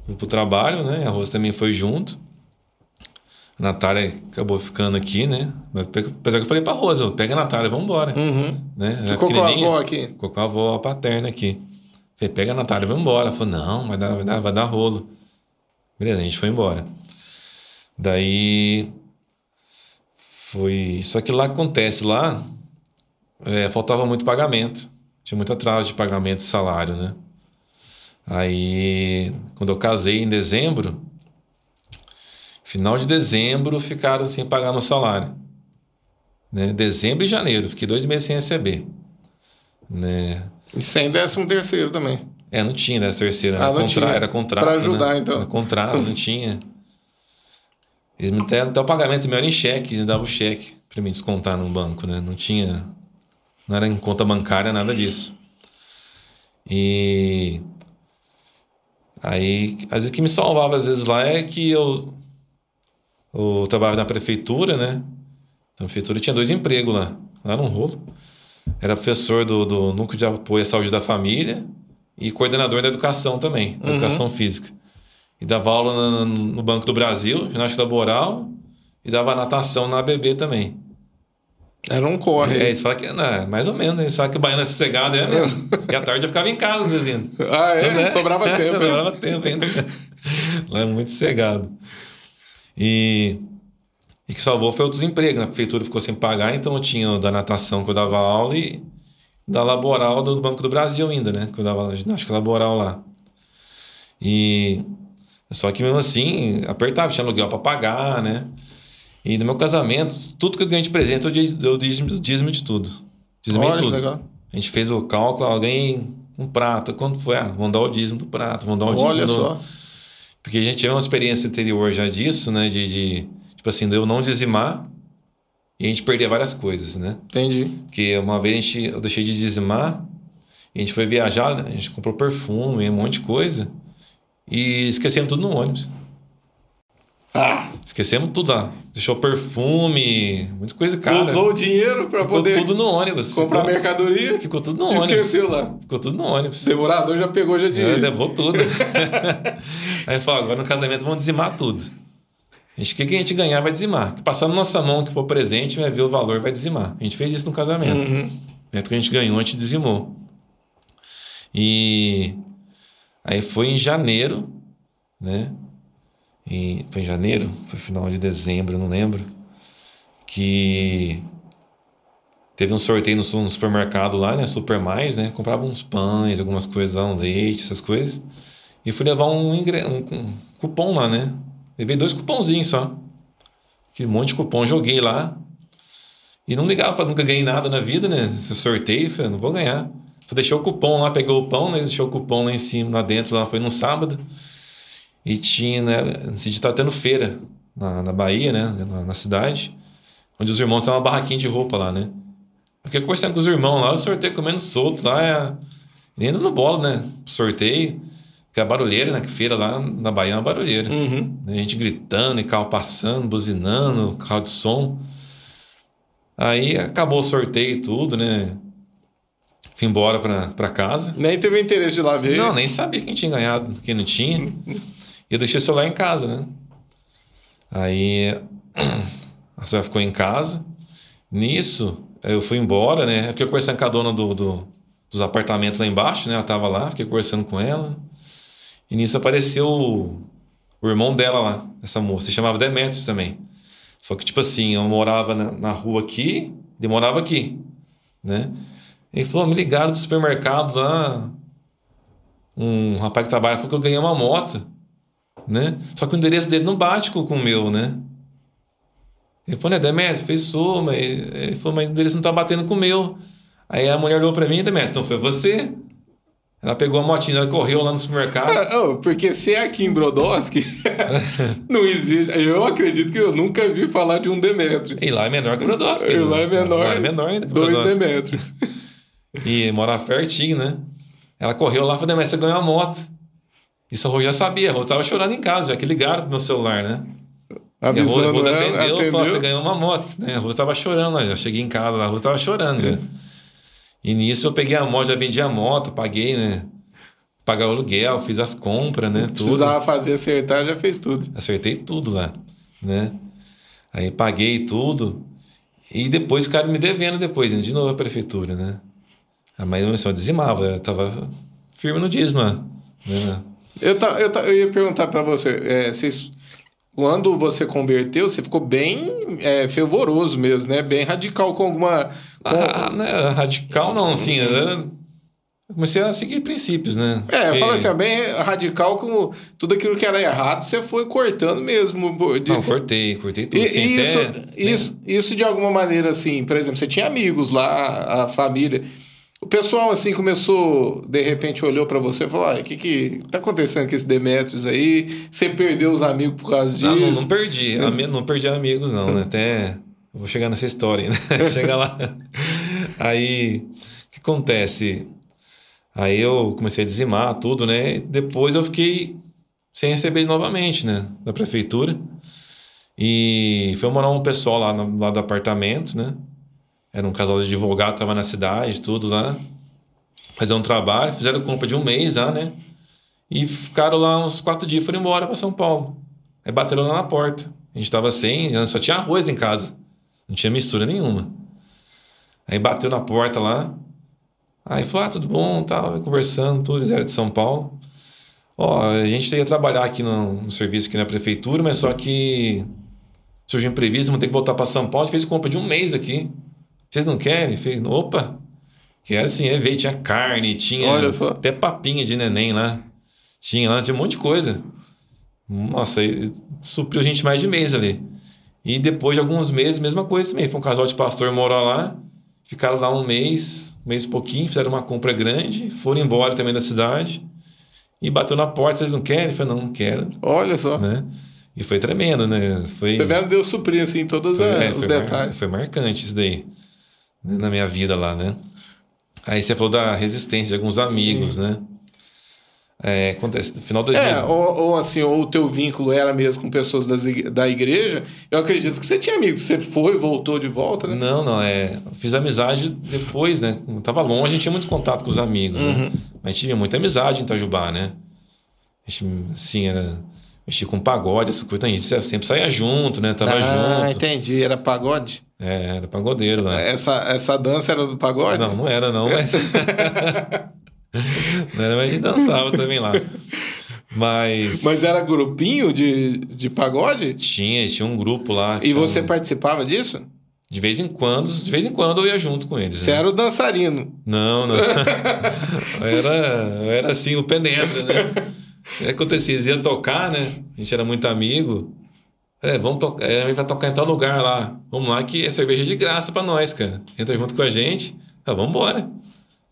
Fui pro trabalho, né? A Rosa também foi junto. A Natália acabou ficando aqui, né? Apesar que eu falei pra Rosa, pega a Natália, vamos embora. Uhum. Né? Ficou com a avó aqui? Ficou com a avó paterna aqui. Falei, pega a Natália, vamos embora. Ela falou, não, vai dar, vai dar, vai dar rolo. Beleza, a gente foi embora. Daí foi. Só que lá acontece, lá é, faltava muito pagamento. Tinha muito atraso de pagamento de salário, né? Aí, quando eu casei em dezembro, final de dezembro ficaram sem pagar meu salário. Né? Dezembro e janeiro, fiquei dois meses sem receber. Né? E sem décimo terceiro também. É, não tinha décimo terceiro. Era, ah, contra... tinha. era contrato. Para ajudar, né? então. Era contrato, não tinha. Eles me deram até o pagamento meu era em cheque, eles davam o cheque para mim descontar no banco, né? Não tinha. Não era em conta bancária, nada disso. E Aí, às vezes, o que me salvava às vezes lá é que eu, eu trabalhava na prefeitura, né? Na prefeitura tinha dois empregos lá. Lá era um rolo. Era professor do, do Núcleo de Apoio à Saúde da Família e coordenador da educação também, uhum. educação física. E dava aula no, no Banco do Brasil, ginástica laboral, e dava natação na ABB também. Era um corre. É, eles falam que, não, mais ou menos, eles falam que o baiano é sossegado, é mesmo. e à tarde eu ficava em casa desenhando. Ah, é? Né? Sobrava tempo. Sobrava tempo ainda. Lá é muito sossegado. E, e que salvou foi o desemprego, né? A prefeitura ficou sem pagar, então eu tinha da natação que eu dava aula e da laboral do Banco do Brasil ainda, né? Que eu dava ginástica laboral lá. E só que mesmo assim, apertava, tinha aluguel para pagar, né? E no meu casamento, tudo que eu ganhei de presente, eu dei o dízimo, dízimo de tudo. Dizimei Olha, tudo. Legal. A gente fez o cálculo, alguém um prato. Quanto foi? Ah, vamos dar o dízimo do prato, vamos dar o dízimo Olha do... só. Porque a gente teve uma experiência anterior já disso, né? De, de tipo assim, de eu não dizimar e a gente perder várias coisas, né? Entendi. Porque uma vez a gente, eu deixei de dizimar, a gente foi viajar, a gente comprou perfume, um monte de coisa e esquecemos tudo no ônibus. Ah! Esquecemos tudo lá. Deixou perfume, muita coisa cara. Usou o dinheiro para poder. tudo no ônibus. Comprar ficou, mercadoria. Ficou tudo no ônibus. Esqueceu lá. Ficou tudo no ônibus. Demorador já pegou já dinheiro. Já levou tudo. Aí falou: agora no casamento vamos dizimar tudo. A gente, o que, a gente ganhar vai dizimar. Que passar na nossa mão que for presente, vai ver o valor vai dizimar. A gente fez isso no casamento. Uhum. Dentro que a gente ganhou, a gente dizimou. E aí foi em janeiro, né? em, foi em janeiro, foi final de dezembro, não lembro, que teve um sorteio no, no supermercado lá, né? Super Mais, né? Comprava uns pães, algumas coisas lá, um leite, essas coisas. E fui levar um, um, um cupom lá, né? Levei dois cupomzinhos só. Que um monte de cupom, joguei lá. E não ligava para nunca ganhei nada na vida, né? Se sorteio, falei, não vou ganhar. deixou o cupom lá, pegou o pão, né? Deixou o cupom lá em cima, lá dentro, lá foi no sábado. E tinha, né? Esse dia tava tendo feira na, na Bahia, né? Na, na cidade. Onde os irmãos têm uma barraquinha de roupa lá, né? Eu fiquei conversando com os irmãos lá, o sorteio comendo solto lá. É... Indo no bolo, né? Sorteio. Que é barulheira, né? Que feira lá na Bahia é uma barulheira. Uhum. A gente gritando e carro passando, buzinando, carro de som. Aí acabou o sorteio e tudo, né? Fui embora pra, pra casa. Nem teve interesse de lá ver. Não, nem sabia quem tinha ganhado, quem não tinha. E eu deixei o celular em casa, né? Aí a senhora ficou em casa. Nisso, eu fui embora, né? Eu fiquei conversando com a dona do, do, dos apartamentos lá embaixo, né? Ela tava lá, fiquei conversando com ela. E nisso apareceu o, o irmão dela lá, essa moça. Se chamava Demetrius também. Só que, tipo assim, eu morava na, na rua aqui, ele morava aqui, né? Ele falou, me ligaram do supermercado lá. Um rapaz que trabalha falou que eu ganhei uma moto, né? Só que o endereço dele não bate com o meu, né? Ele falou, né, Demetrio, fez sua, mas... Ele falou, mas o endereço não tá batendo com o meu. Aí a mulher olhou pra mim, Demetrio, então foi você? Ela pegou a motinha, ela correu lá no supermercado. Ah, oh, porque se é aqui em Brodowski, não existe. Eu acredito que eu nunca vi falar de um Demetrius. E lá é menor que Brodowski. E lá é menor. Lá é menor ainda que Dois Demetrius. e mora pertinho, né? Ela correu lá e falou: Demetrius, você ganhou a moto. Isso a Rô já sabia. A Rô estava chorando em casa, já que ligaram pro meu celular, né? Avisando, e a Rô, ela, atendeu, atendeu. falou: você ganhou uma moto. Né? A Rô estava chorando, já cheguei em casa, a Rô estava chorando. Já. E nisso eu peguei a moto, já vendi a moto, paguei, né? Pagar o aluguel, fiz as compras, né? Tudo. Precisava fazer acertar, já fez tudo. Acertei tudo lá, né? Aí paguei tudo. E depois ficaram me devendo depois, indo de novo à prefeitura, né? A manutenção dizimava, eu tava firme no dízimo, né? Eu, tá, eu, tá, eu ia perguntar para você, é, vocês, quando você converteu, você ficou bem é, fervoroso mesmo, né? Bem radical com alguma... Ah, né? Radical não, assim, eu comecei a seguir princípios, né? É, eu falo assim, ó, bem radical com tudo aquilo que era errado, você foi cortando mesmo. De... Não, cortei, cortei tudo. E, assim, e isso, até, isso, isso de alguma maneira, assim, por exemplo, você tinha amigos lá, a família. O pessoal, assim, começou, de repente, olhou para você e falou: o que que tá acontecendo com esse Demetrius aí? Você perdeu os amigos por causa disso? Não, não, não perdi. não perdi amigos, não, né? Até. Vou chegar nessa história ainda. Chega lá. Aí, o que acontece? Aí eu comecei a dizimar tudo, né? Depois eu fiquei sem receber novamente, né? Da prefeitura. E foi morar um pessoal lá, no, lá do apartamento, né? Era um casal de advogado, tava na cidade, tudo lá. Fazer um trabalho, fizeram compra de um mês lá, né? E ficaram lá uns quatro dias, foram embora para São Paulo. Aí bateram lá na porta. A gente tava sem, só tinha arroz em casa. Não tinha mistura nenhuma. Aí bateu na porta lá. Aí falou, ah, tudo bom, tal, conversando, tudo, eles eram de São Paulo. Ó, a gente ia trabalhar aqui no, no, serviço aqui na prefeitura, mas só que surgiu um imprevisto, vamos ter que voltar para São Paulo. A gente fez compra de um mês aqui. Vocês não querem? Fez, opa, quero sim. Aí veio, tinha carne, tinha até papinha de neném lá. Tinha lá, tinha um monte de coisa. Nossa, aí supriu a gente mais de mês ali. E depois de alguns meses, mesma coisa também. Foi um casal de pastor morar lá, ficaram lá um mês, um mês e pouquinho, fizeram uma compra grande, foram embora também da cidade. E bateu na porta, vocês não querem? Eu falei, não, não quero. Olha só. Né? E foi tremendo, né? Foi, Você vendo Deus suprir, assim, todos foi, a, é, os detalhes. Mar, foi marcante isso daí, né? na minha vida lá, né? Aí você falou da resistência de alguns amigos, Sim. né? É, acontece no final do É, ou, ou, assim, ou o teu vínculo era mesmo com pessoas das, da igreja, eu acredito que você tinha amigos, você foi, voltou de volta, né? Não, não, é. Fiz amizade depois, né? Eu tava longe, a gente tinha muito contato com os amigos, uhum. né? Mas tinha muita amizade em Itajubá, né? A gente, assim, era. Mexia com pagode, essa coisa, a gente sempre saía junto, né? Tava ah, junto. Ah, entendi. Era pagode? É, era pagodeiro lá. Essa, essa dança era do pagode? Não, não era, não, mas. não era, mas a gente dançava também lá. Mas. Mas era grupinho de, de pagode? Tinha, tinha um grupo lá. E você participava disso? De vez em quando, de vez em quando eu ia junto com eles. Você né? era o dançarino. Não, não. era, era assim, o penetra, né? O que acontecia? Eles iam tocar, né? A gente era muito amigo. É, vamos tocar. É, a gente vai tocar em tal lugar lá. Vamos lá que é cerveja de graça pra nós, cara. Entra junto com a gente. Tá, vamos embora.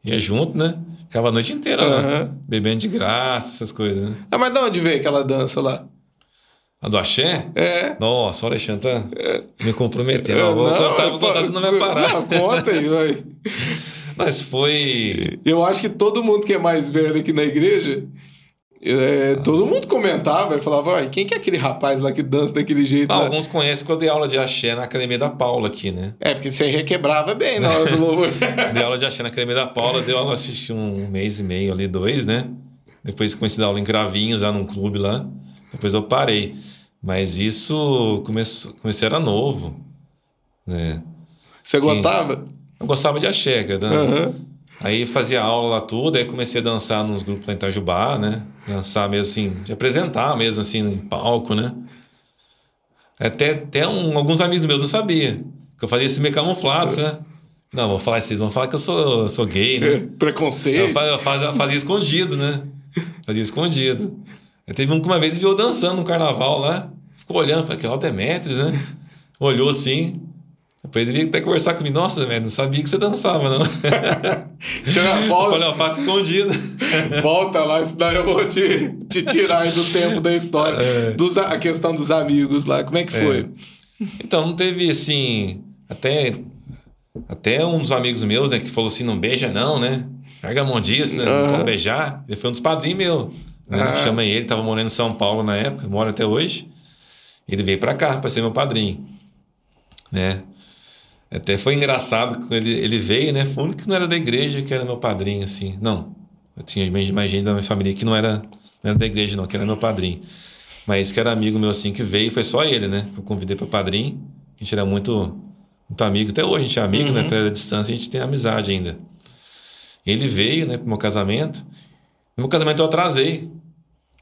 Ia junto, né? Ficava a noite inteira lá. Aham. Bebendo de graça, essas coisas, né? Ah, mas de onde veio aquela dança lá? A do axé? É. Nossa, o Alexandre tá me comprometendo. Eu vou contar, vou contar, senão vai parar. Não, conta aí, vai. Mas foi. Eu acho que todo mundo que é mais velho aqui na igreja, é, todo mundo comentava e falava, "Uai, quem que é aquele rapaz lá que dança daquele jeito? Ah, lá?" alguns conhecem que eu dei aula de axé na Academia da Paula aqui, né? É, porque você requebrava bem na hora do louvor. Dei aula de axé na Academia da Paula, dei aula assisti um mês e meio ali, dois, né? Depois comecei a dar aula em Cravinhos, lá num clube lá. Depois eu parei. Mas isso comece... comecei era novo, né? Você gostava? Eu gostava de axé, cara. né? Aí fazia aula lá tudo, aí comecei a dançar nos grupos lá em Itajubá, né? Dançar mesmo assim, de apresentar mesmo assim em palco, né? Até, até um- alguns amigos meus não sabiam. Que eu fazia esse meio camuflado, né? Não, vou falar vocês vão falar que eu sou, sou gay, né? Preconceito. Eu fazia, eu fazia- fazia escondido, né? Fazia escondido. Aí teve um que uma vez viu dançando no carnaval lá, ficou olhando, falei, que é o Demetrius, né? Olhou assim. Depois ele até conversar comigo, nossa, Demetrius, não sabia que você dançava, não. Eu volta, falei, ó, faço escondido. volta lá, isso daí eu vou te, te tirar do tempo da história. É. Dos, a questão dos amigos lá, como é que foi? Então, não teve assim. Até, até um dos amigos meus, né, que falou assim: não beija, não, né? Larga a mão disso, né? Não pode beijar. Ele foi um dos padrinhos meus. Né? Ah. Chamei ele, tava morando em São Paulo na época, mora até hoje. Ele veio pra cá para ser meu padrinho, né? Até foi engraçado ele, ele veio, né? Foi o único que não era da igreja que era meu padrinho, assim. Não, eu tinha mais gente da minha família que não era, não era da igreja, não, que era meu padrinho. Mas que era amigo meu, assim, que veio, foi só ele, né? Que eu convidei para padrinho. A gente era muito, muito amigo. Até hoje a gente é amigo, né? Pela distância a gente tem amizade ainda. Ele veio, né, pro meu casamento. No meu casamento eu atrasei.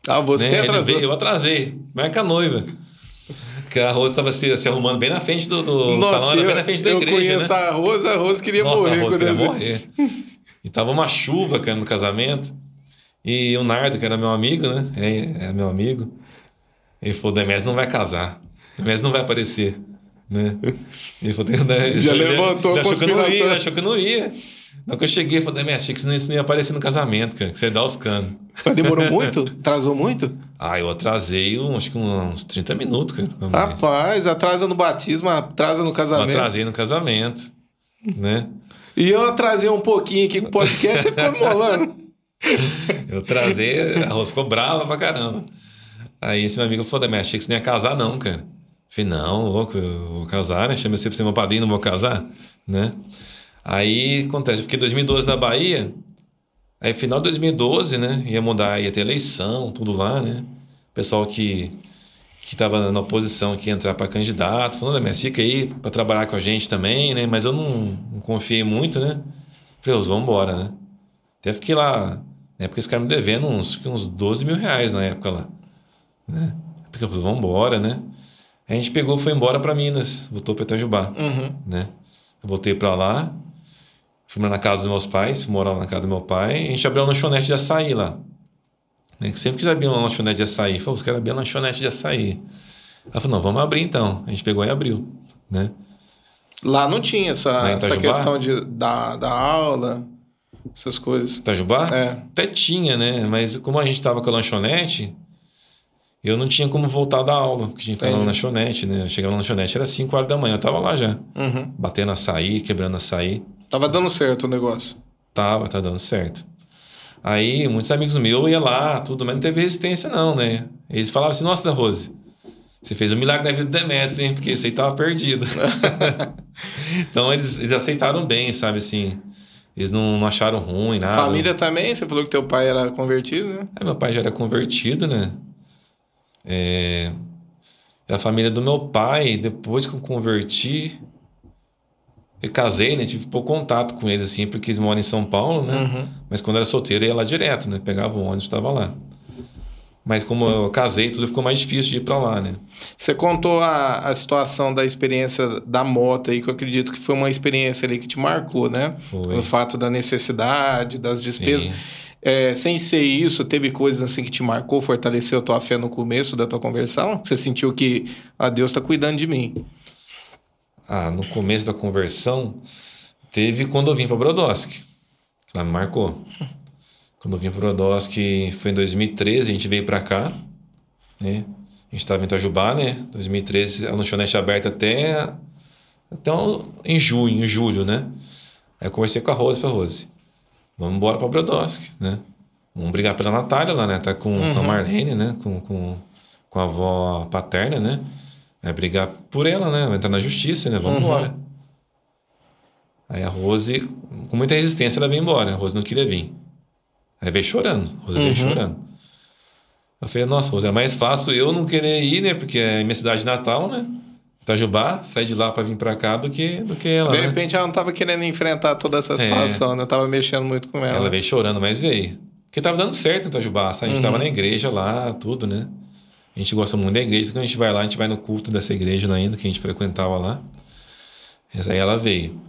Ah, você né? Atrasou. veio, eu atrasei. Que a noiva. Que a Rosa estava se, se arrumando bem na frente do, do Nossa, salão, era eu, bem na frente da eu igreja, conheço né? a Rosa, a Rosa queria Nossa, morrer. a quando queria eu- morrer. E tava uma chuva, cara, no casamento. E o Nardo, que era meu amigo, né? É, é meu amigo. Ele falou, Demés não vai casar. Demés não vai aparecer. Né? Ele falou, ele Já ele- levantou ele a achou que eu não ia, achou que eu não ia. Na que eu cheguei, eu falei, Demés, achei que isso não ia aparecer no casamento, cara. Que você ia dar os canos. Mas demorou muito? Atrasou muito? Ah, eu atrasei um- acho que uns 30 minutos, cara. Rapaz, atrasa no batismo, atrasa no Eu casamento. atrasei no casamento, né? E eu atrasei um pouquinho aqui com o podcast, você ficou molando. Eu trazei, a ficou brava pra caramba. Aí esse meu amigo falou, Demé, achei que você não ia casar não, cara. Falei, não, louco, eu vou casar, né? Chamei você pra ser meu padrinho, não vou casar, né? Aí, acontece, eu fiquei em 2012 na Bahia, aí final de 2012, né? Ia mudar, ia ter eleição, tudo lá, né? Pessoal que, que tava na oposição, que ia entrar para candidato, falando, Demé, fica aí para trabalhar com a gente também, né? Mas eu não, não confiei muito, né? Falei, vamos embora, né? Até fiquei lá, na época esse cara me devendo uns, uns 12 mil reais na época lá. Né? Porque eu vamos embora, né? Aí a gente pegou e foi embora para Minas, voltou para Itajubá, Uhum. né? Eu voltei para lá, fui morar na casa dos meus pais, fui morar na casa do meu pai, e a gente abriu uma lanchonete de açaí lá. Né? Sempre quis abrir uma lanchonete de açaí. Falei, os caras abriram uma lanchonete de açaí. Ela falou, não, vamos abrir então. A gente pegou e abriu, né? Lá não tinha essa, essa questão de, da, da aula, essas coisas. Itajubá? É. Até tinha, né? Mas como a gente tava com a lanchonete, eu não tinha como voltar da aula, porque tinha que ficar na lanchonete, né? Eu chegava na lanchonete, era 5 horas da manhã, eu tava lá já, Uhum. batendo açaí, quebrando açaí. Tava dando certo o negócio. Tava, tá dando certo. Aí, muitos amigos meus iam lá, tudo, mas não teve resistência não, né? Eles falavam assim, nossa, Rose, você fez um milagre na vida do Demetrius, hein? Porque aí tava perdido. então, eles, eles aceitaram bem, sabe, assim... Eles não, não acharam ruim, nada. Família também, você falou que teu pai era convertido, né? Aí meu pai já era convertido, né? É... A família do meu pai, depois que eu converti, eu casei, né? Tive pouco contato com eles, assim, porque eles moram em São Paulo, né? Uhum. Mas quando era solteiro, eu ia lá direto, né? Pegava o ônibus e tava lá. Mas como eu casei, tudo ficou mais difícil de ir para lá, né? Você contou a, a situação da experiência da moto aí, que eu acredito que foi uma experiência ali que te marcou, né? Foi. O fato da necessidade, das despesas. É, sem ser isso, teve coisas assim que te marcou, fortaleceu a tua fé no começo da tua conversão? Você sentiu que a ah, Deus está cuidando de mim? Ah, no começo da conversão, teve quando eu vim para Brodowski. Lá me marcou. Quando eu vim para Brodowski foi em 2013, a gente veio para cá, né? A gente estava em Itajubá, né? 2013, a lanchonete aberta até, até em junho, em julho, né? Aí eu conversei com a Rose, falei, Rose, vamos embora para Brodowski, né? Vamos brigar pela Natália lá, né? Tá com, uhum. com a Marlene, né? Com, com, com a avó paterna, né? Vai brigar por ela, né? Vai entrar na justiça, né? Vamos uhum. embora. Aí a Rose, com muita resistência, ela veio embora. A Rose não queria vir. Aí veio chorando. Rose uhum. veio chorando. Eu falei, nossa, Rose, é mais fácil eu não querer ir, né? Porque é minha cidade natal, né? Itajubá, sair de lá para vir para cá do que, do que ela. De né? repente ela não estava querendo enfrentar toda essa é. situação, é. né? Tava mexendo muito com ela. Ela veio chorando, mas veio. Porque tava dando certo em Itajubá, sabe? A gente uhum. tava na igreja lá, tudo, né? A gente gosta muito da igreja, quando a gente vai lá, a gente vai no culto dessa igreja ainda, que a gente frequentava lá. Aí ela veio.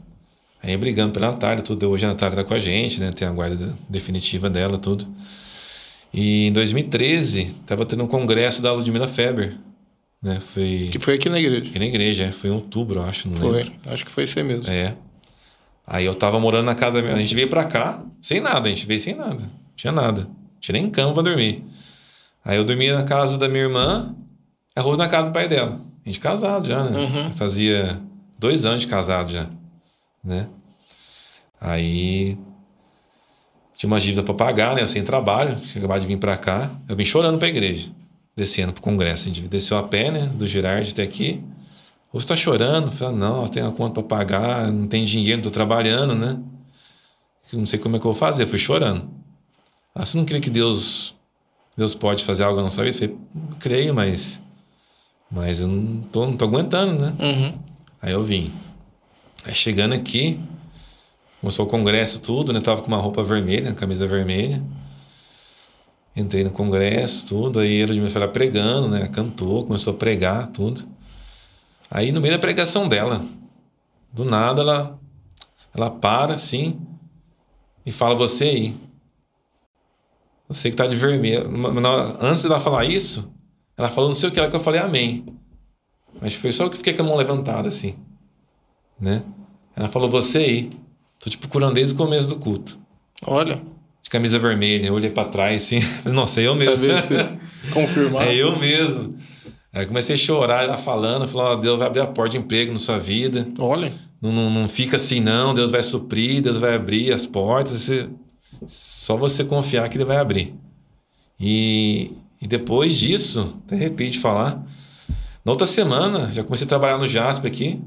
Aí brigando pela Natália, tudo. Hoje a Natália tá com a gente, né? Tem a guarda definitiva dela, tudo. E em 2013, tava tendo um congresso da Ludmilla Feber. Né? Foi... Que foi aqui na igreja. Aqui na igreja, é. Foi em outubro, acho, não foi. lembro. Acho que foi isso aí mesmo. É. Aí eu tava morando na casa da minha... A gente veio pra cá sem nada, a gente veio sem nada. Não tinha nada. Não tinha nem cama pra dormir. Aí eu dormia na casa da minha irmã, a Rose na casa do pai dela. A gente casado já, né? Uhum. Fazia dois anos de casado já né? Aí tinha uma dívida para pagar, né? Eu sem trabalho, tinha acabado de vir para cá. Eu vim chorando para a igreja, descendo para o congresso. A gente desceu a pé, né? Do Girard até aqui. Você está chorando? Falei, não, tem uma conta para pagar, não tem dinheiro, não estou trabalhando, né? Não sei como é que eu vou fazer. Eu fui chorando. Ah, você não crê que Deus Deus pode fazer algo na nossa vida? Eu falei, creio, mas mas eu não tô, não tô aguentando, né? Uhum. Aí eu vim. Aí chegando aqui, começou o congresso tudo, né? Tava com uma roupa vermelha, camisa vermelha. Entrei no congresso, tudo. Aí ela me foi pregando, né? Cantou, começou a pregar, tudo. Aí no meio da pregação dela, do nada ela, ela para assim e fala: Você aí. Você que tá de vermelho. Antes dela falar isso, ela falou não sei o que, ela que eu falei amém. Mas foi só que fiquei com a mão levantada assim, né? Ela falou, você aí. Tô te procurando desde o começo do culto. Olha. De camisa vermelha. Eu olhei pra trás assim. Nossa, é eu mesmo. confirmar. é eu mesmo. Aí comecei a chorar, ela falando, falou, oh, Deus vai abrir a porta de emprego na sua vida. Olha. Não, não, não fica assim, não. Deus vai suprir, Deus vai abrir as portas. Você... Só você confiar que Ele vai abrir. E, e depois disso, até repito falar, na outra semana, já comecei a trabalhar no Jasper aqui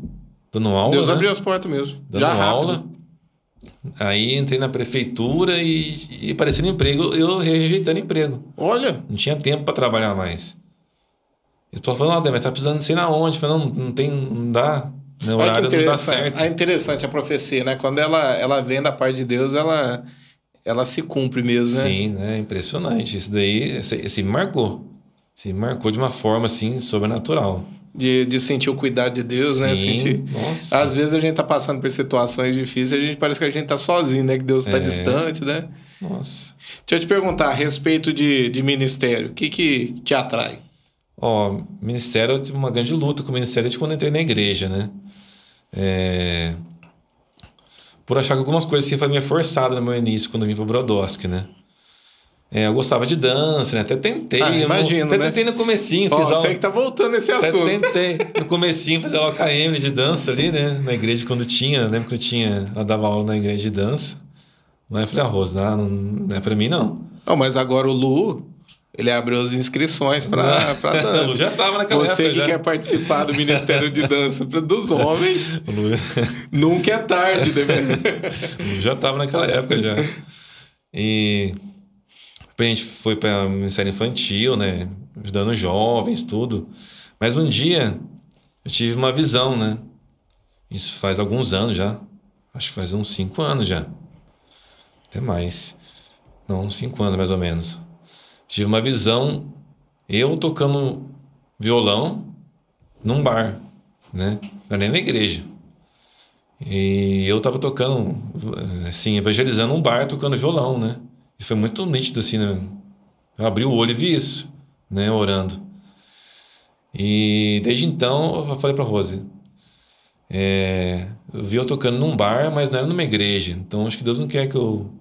dando aula. Deus né? abriu as portas mesmo. Dando Já aula. Aí entrei na prefeitura e, e aparecendo emprego, eu rejeitando emprego. Olha! Não tinha tempo para trabalhar mais. E o pessoal falou, não, mas tá precisando sei na onde. falei, não, não tem, não dá. Meu horário não dá certo. É interessante a profecia, né? Quando ela, ela vem da parte de Deus, ela, ela se cumpre mesmo, né? Sim, né? Impressionante. Isso daí, esse, esse marcou. Se marcou de uma forma, assim, sobrenatural de, de sentir o cuidado de Deus, né? Sim, né? Sentir... Nossa. Às vezes a gente tá passando por situações difíceis, a gente parece que a gente tá sozinho, né? Que Deus está é. distante, né? Nossa. Deixa eu te perguntar a respeito de, de ministério, o que que te atrai? Ó, ministério, eu tive uma grande luta com o ministério desde quando entrei na igreja, né? É... Por achar que algumas coisas assim foi meio forçada no meu início, quando eu vim para Brodowski, né? É, eu gostava de dança, né? Até tentei. Ah, imagino, Até né? tentei no comecinho. Pô, fiz você aula... que tá voltando esse assunto. Até tentei. No comecinho fazer aula KM de dança ali, né? Na igreja quando tinha. Lembro que eu tinha... Ela dava aula na igreja de dança. Mas eu falei, ah, Rosa, não, não é pra mim, não. Não, mas agora o Lu... Ele abriu as inscrições para dança. Já estava naquela Você época. Que já. quer participar do Ministério de Dança dos homens, nunca é tarde, né? Lu já estava naquela época já. E a gente foi para o Ministério Infantil, né? Ajudando jovens, tudo. Mas um dia eu tive uma visão, né? Isso faz alguns anos já. Acho que faz uns cinco anos já. Até mais. Não, uns cinco anos mais ou menos. Tive uma visão Eu tocando violão num bar, né? Não era nem na igreja. E eu tava tocando, assim, evangelizando um bar, tocando violão, né? Foi muito nítido, assim, né? Eu abri o olho e vi isso, né? Orando. E desde então eu falei para Rose, é, eu vi eu tocando num bar, mas não era numa igreja. Então acho que Deus não quer que eu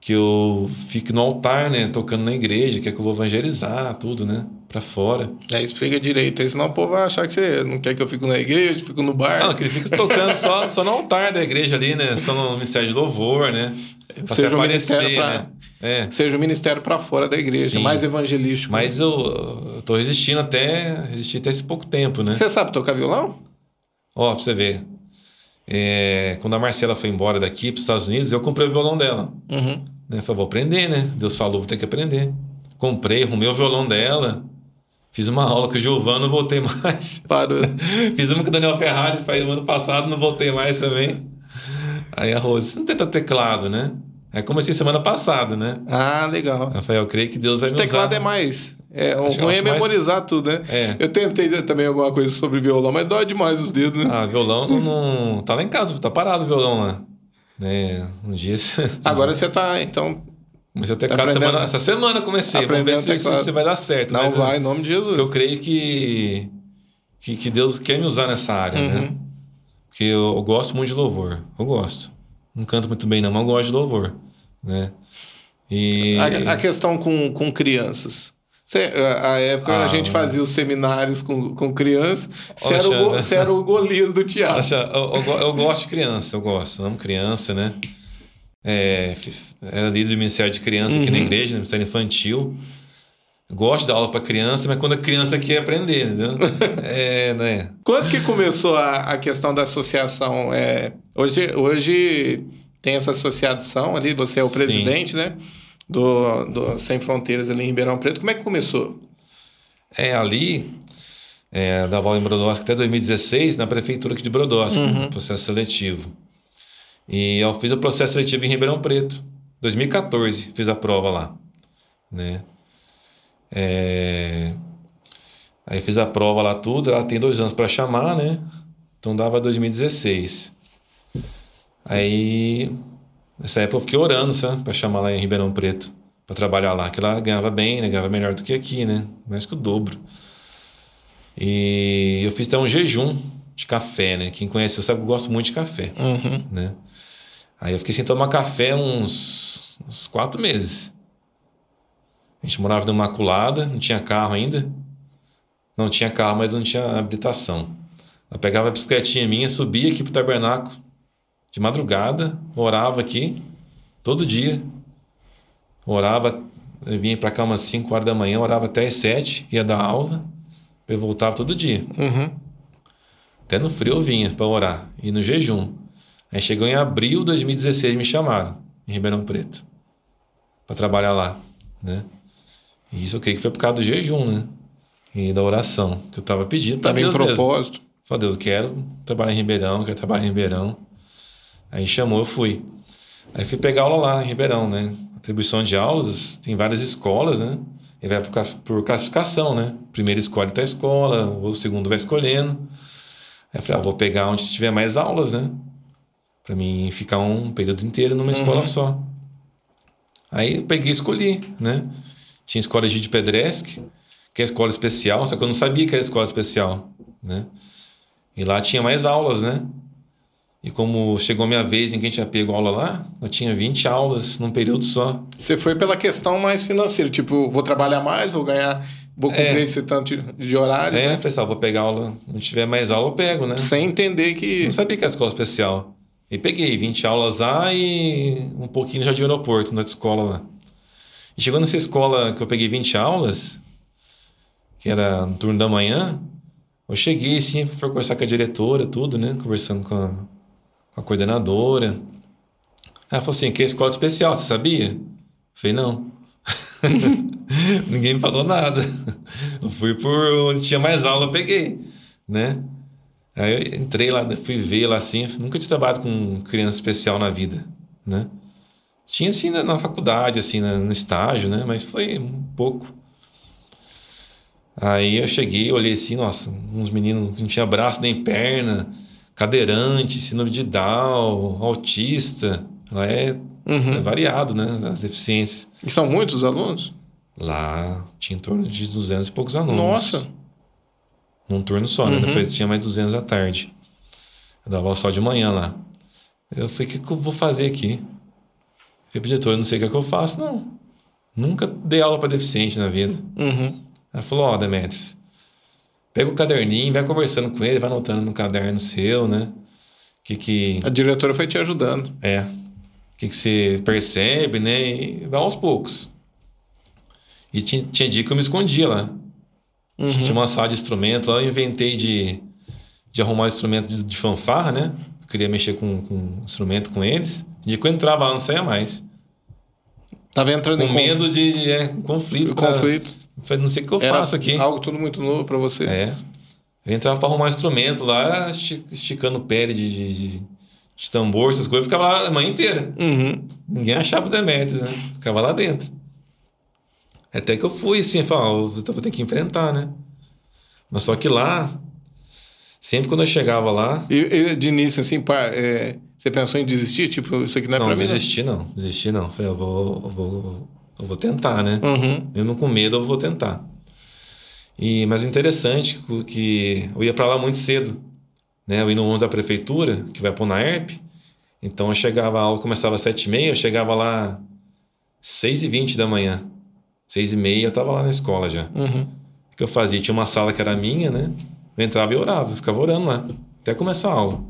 que eu fique no altar, né, tocando na igreja, quer que eu vou evangelizar tudo, né, para fora. É, explica direito, aí senão o povo vai achar que você não quer que eu fique na igreja, fico no bar. Não, que ele fica tocando só, só no altar da igreja ali, né, só no ministério de louvor, né, pra seja se aparecer, pra... né. É. Seja o ministério para fora da igreja, Sim. mais evangelístico. Mas eu, eu tô resistindo até, resisti até esse pouco tempo, né. Você sabe tocar violão? Ó, pra você ver. É, quando a Marcela foi embora daqui para os Estados Unidos, eu comprei o violão dela. Uhum. Né? Falei, vou aprender, né? Deus falou, vou ter que aprender. Comprei, arrumei o violão dela. Fiz uma aula com o Giovanni, não voltei mais. Parou. Fiz uma com o Daniel Ferrari, faz ano passado, não voltei mais também. Aí a Rose, você não tenta teclado, né? Aí comecei semana passada, né? Ah, legal. Rafael, eu creio que Deus vai o me usar. O teclado é mais é, o ruim é memorizar mais... tudo, né? É. Eu tentei também alguma coisa sobre violão, mas dói demais os dedos, né? Ah, violão não. Tá lá em casa, tá parado o violão lá. Né? Um dia. Agora você tá, então. Comecei a teclado semana, essa semana comecei. Vamos ver se, se, se, vai dar certo. Não vai, eu, em nome de Jesus. Eu creio que, que, que Deus quer me usar nessa área, né? uhum. né? Porque eu, eu, gosto muito de louvor. Eu gosto. Não canto muito bem, não, mas eu gosto de louvor. Né? E... A, a questão com, com crianças. Cê, a época ah, a gente fazia os seminários com, com crianças. Você era, o, era o Golias do teatro. Oxa, eu, eu, eu, gosto de criança, eu gosto. Eu amo criança, né? É, era líder do Ministério de Criança uhum. aqui na uhum. igreja, no Ministério Infantil. Gosto da aula para criança, mas quando a criança quer aprender, entendeu? é, né? Quando que começou a, a questão da associação? É, hoje, hoje tem essa associação ali, você é o presidente, Sim. né? Do, do Sem Fronteiras ali em Ribeirão Preto. Como é que começou? É, ali, é, da Val em Brodowski até 2016, na prefeitura aqui de Brodowski, uhum. processo seletivo. E eu fiz o processo seletivo em Ribeirão Preto, 2014, fiz a prova lá, né? É... Aí fiz a prova lá tudo, ela tem dois anos para chamar, né? Então dava 2016. Aí Nessa época eu fiquei orando, sabe? Pra chamar lá em Ribeirão Preto. Pra trabalhar lá. Que lá ganhava bem, né? Ganhava melhor do que aqui, né? Mais que o dobro. E eu fiz até um jejum de café, né? Quem conhece, eu sabe que eu gosto muito de café, uhum. né? Aí eu fiquei sem tomar café uns, uns quatro meses. A gente morava na Imaculada, não tinha carro ainda. Não tinha carro, mas não tinha habilitação. Eu pegava a bicicletinha minha, subia aqui pro tabernáculo, de madrugada, orava aqui, todo dia. Orava, eu vinha para cá umas 5 horas da manhã, orava até as 7, ia dar aula, eu voltava todo dia. Uhum. Até no frio eu vinha para orar, e no jejum. Aí chegou em abril de 2016, me chamaram, em Ribeirão Preto, para trabalhar lá, né? E isso eu creio que foi por causa do jejum, né? E da oração, que eu estava pedindo Deus em propósito. Mesmo. Falei, Deus, eu quero trabalhar em Ribeirão, quero trabalhar em Ribeirão. Aí chamou, eu fui. Aí fui pegar aula lá em Ribeirão, né? Atribuição de aulas, tem várias escolas, né? E vai por, classificação, né? Primeiro escolhe da escola, o segundo vai escolhendo. Aí eu falei, ah, vou pegar onde tiver mais aulas, né? Para mim ficar um período inteiro numa escola uhum. só. Aí eu peguei e escolhi, né? Tinha escola de Pedresque, que é escola especial, só que eu não sabia que era escola especial, né? E lá tinha mais aulas, né? E como chegou minha vez em que a gente já pegou aula lá, eu tinha 20 aulas num período só. Você foi pela questão mais financeira, tipo, vou trabalhar mais, vou ganhar, vou cumprir é, esse tanto de horários. É, né? pessoal, vou pegar aula, se tiver mais aula eu pego, né? Sem entender que... Não sabia que era escola especial. E peguei 20 aulas lá e um pouquinho já de aeroporto, na escola lá. E chegou nessa escola que eu peguei 20 aulas, que era no turno da manhã, eu cheguei assim, fui conversar com a diretora, tudo, né? Conversando com a a coordenadora. Ela falou assim: que é escola especial, você sabia? Eu falei: não. Ninguém me falou nada. Eu fui por onde tinha mais aula, eu peguei, né? Aí eu entrei lá, fui ver lá assim, nunca tinha trabalhado com criança especial na vida, né? Tinha assim na, na faculdade, assim, na, no estágio, né? Mas foi um pouco. Aí eu cheguei, olhei assim, nossa, uns meninos não tinha braço nem perna, cadeirante, síndrome de Down, autista. Lá é, Uhum. é variado, né? As deficiências. E são muitos alunos? Lá tinha em torno de 200 e poucos alunos. Nossa. Num turno só, né? Uhum. Depois tinha mais 200 à tarde. Eu dava aula só de manhã lá. Eu falei, o que, que eu vou fazer aqui? Falei, pro diretor, eu não sei o que, é que eu faço, não. Nunca dei aula para deficiente na vida. Uhum. Ela falou, ó, Demetrius, pega o caderninho, vai conversando com ele, vai anotando no caderno seu, né? Que que... A diretora foi te ajudando. É. O que, que você percebe, né? E vai aos poucos. E tinha, tinha dia que eu me escondia lá. Uhum. Tinha uma sala de instrumento lá, eu inventei de, de arrumar instrumento de, de fanfarra, né? Eu queria mexer com, com instrumento com eles. E quando eu entrava lá, não saía mais. Tava entrando Com em medo de é, conflito. conf- pra- conflito. Falei, não sei o que eu Era faço aqui. algo tudo muito novo pra você. É. Eu entrava pra arrumar instrumento lá, esti- esticando pele de, de, de- de tambor, essas coisas. Eu ficava lá a manhã inteira. Uhum. Ninguém achava o Demetrius, né? Ficava lá dentro. Até que eu fui assim, falei, eu vou ter que enfrentar, né? Mas só que lá, sempre quando eu chegava lá, E, e de início, assim, pá, é, você pensou em desistir? Tipo, isso aqui não é não, pra mim. não. desisti não, desisti não. Falei, eu vou, eu vou, eu vou tentar, né? Uhum. Mesmo com medo, eu vou tentar. E, mas o interessante é que eu ia para lá muito cedo, né? Eu ia no ônibus da prefeitura, que vai pôr na ERP. Então eu chegava, a aula começava às sete e meia, eu chegava lá seis e vinte da manhã. Seis e meia eu tava lá na escola já. Uhum. O que eu fazia? Tinha uma sala que era minha, né? Eu entrava e orava, eu ficava orando lá, até começar a aula.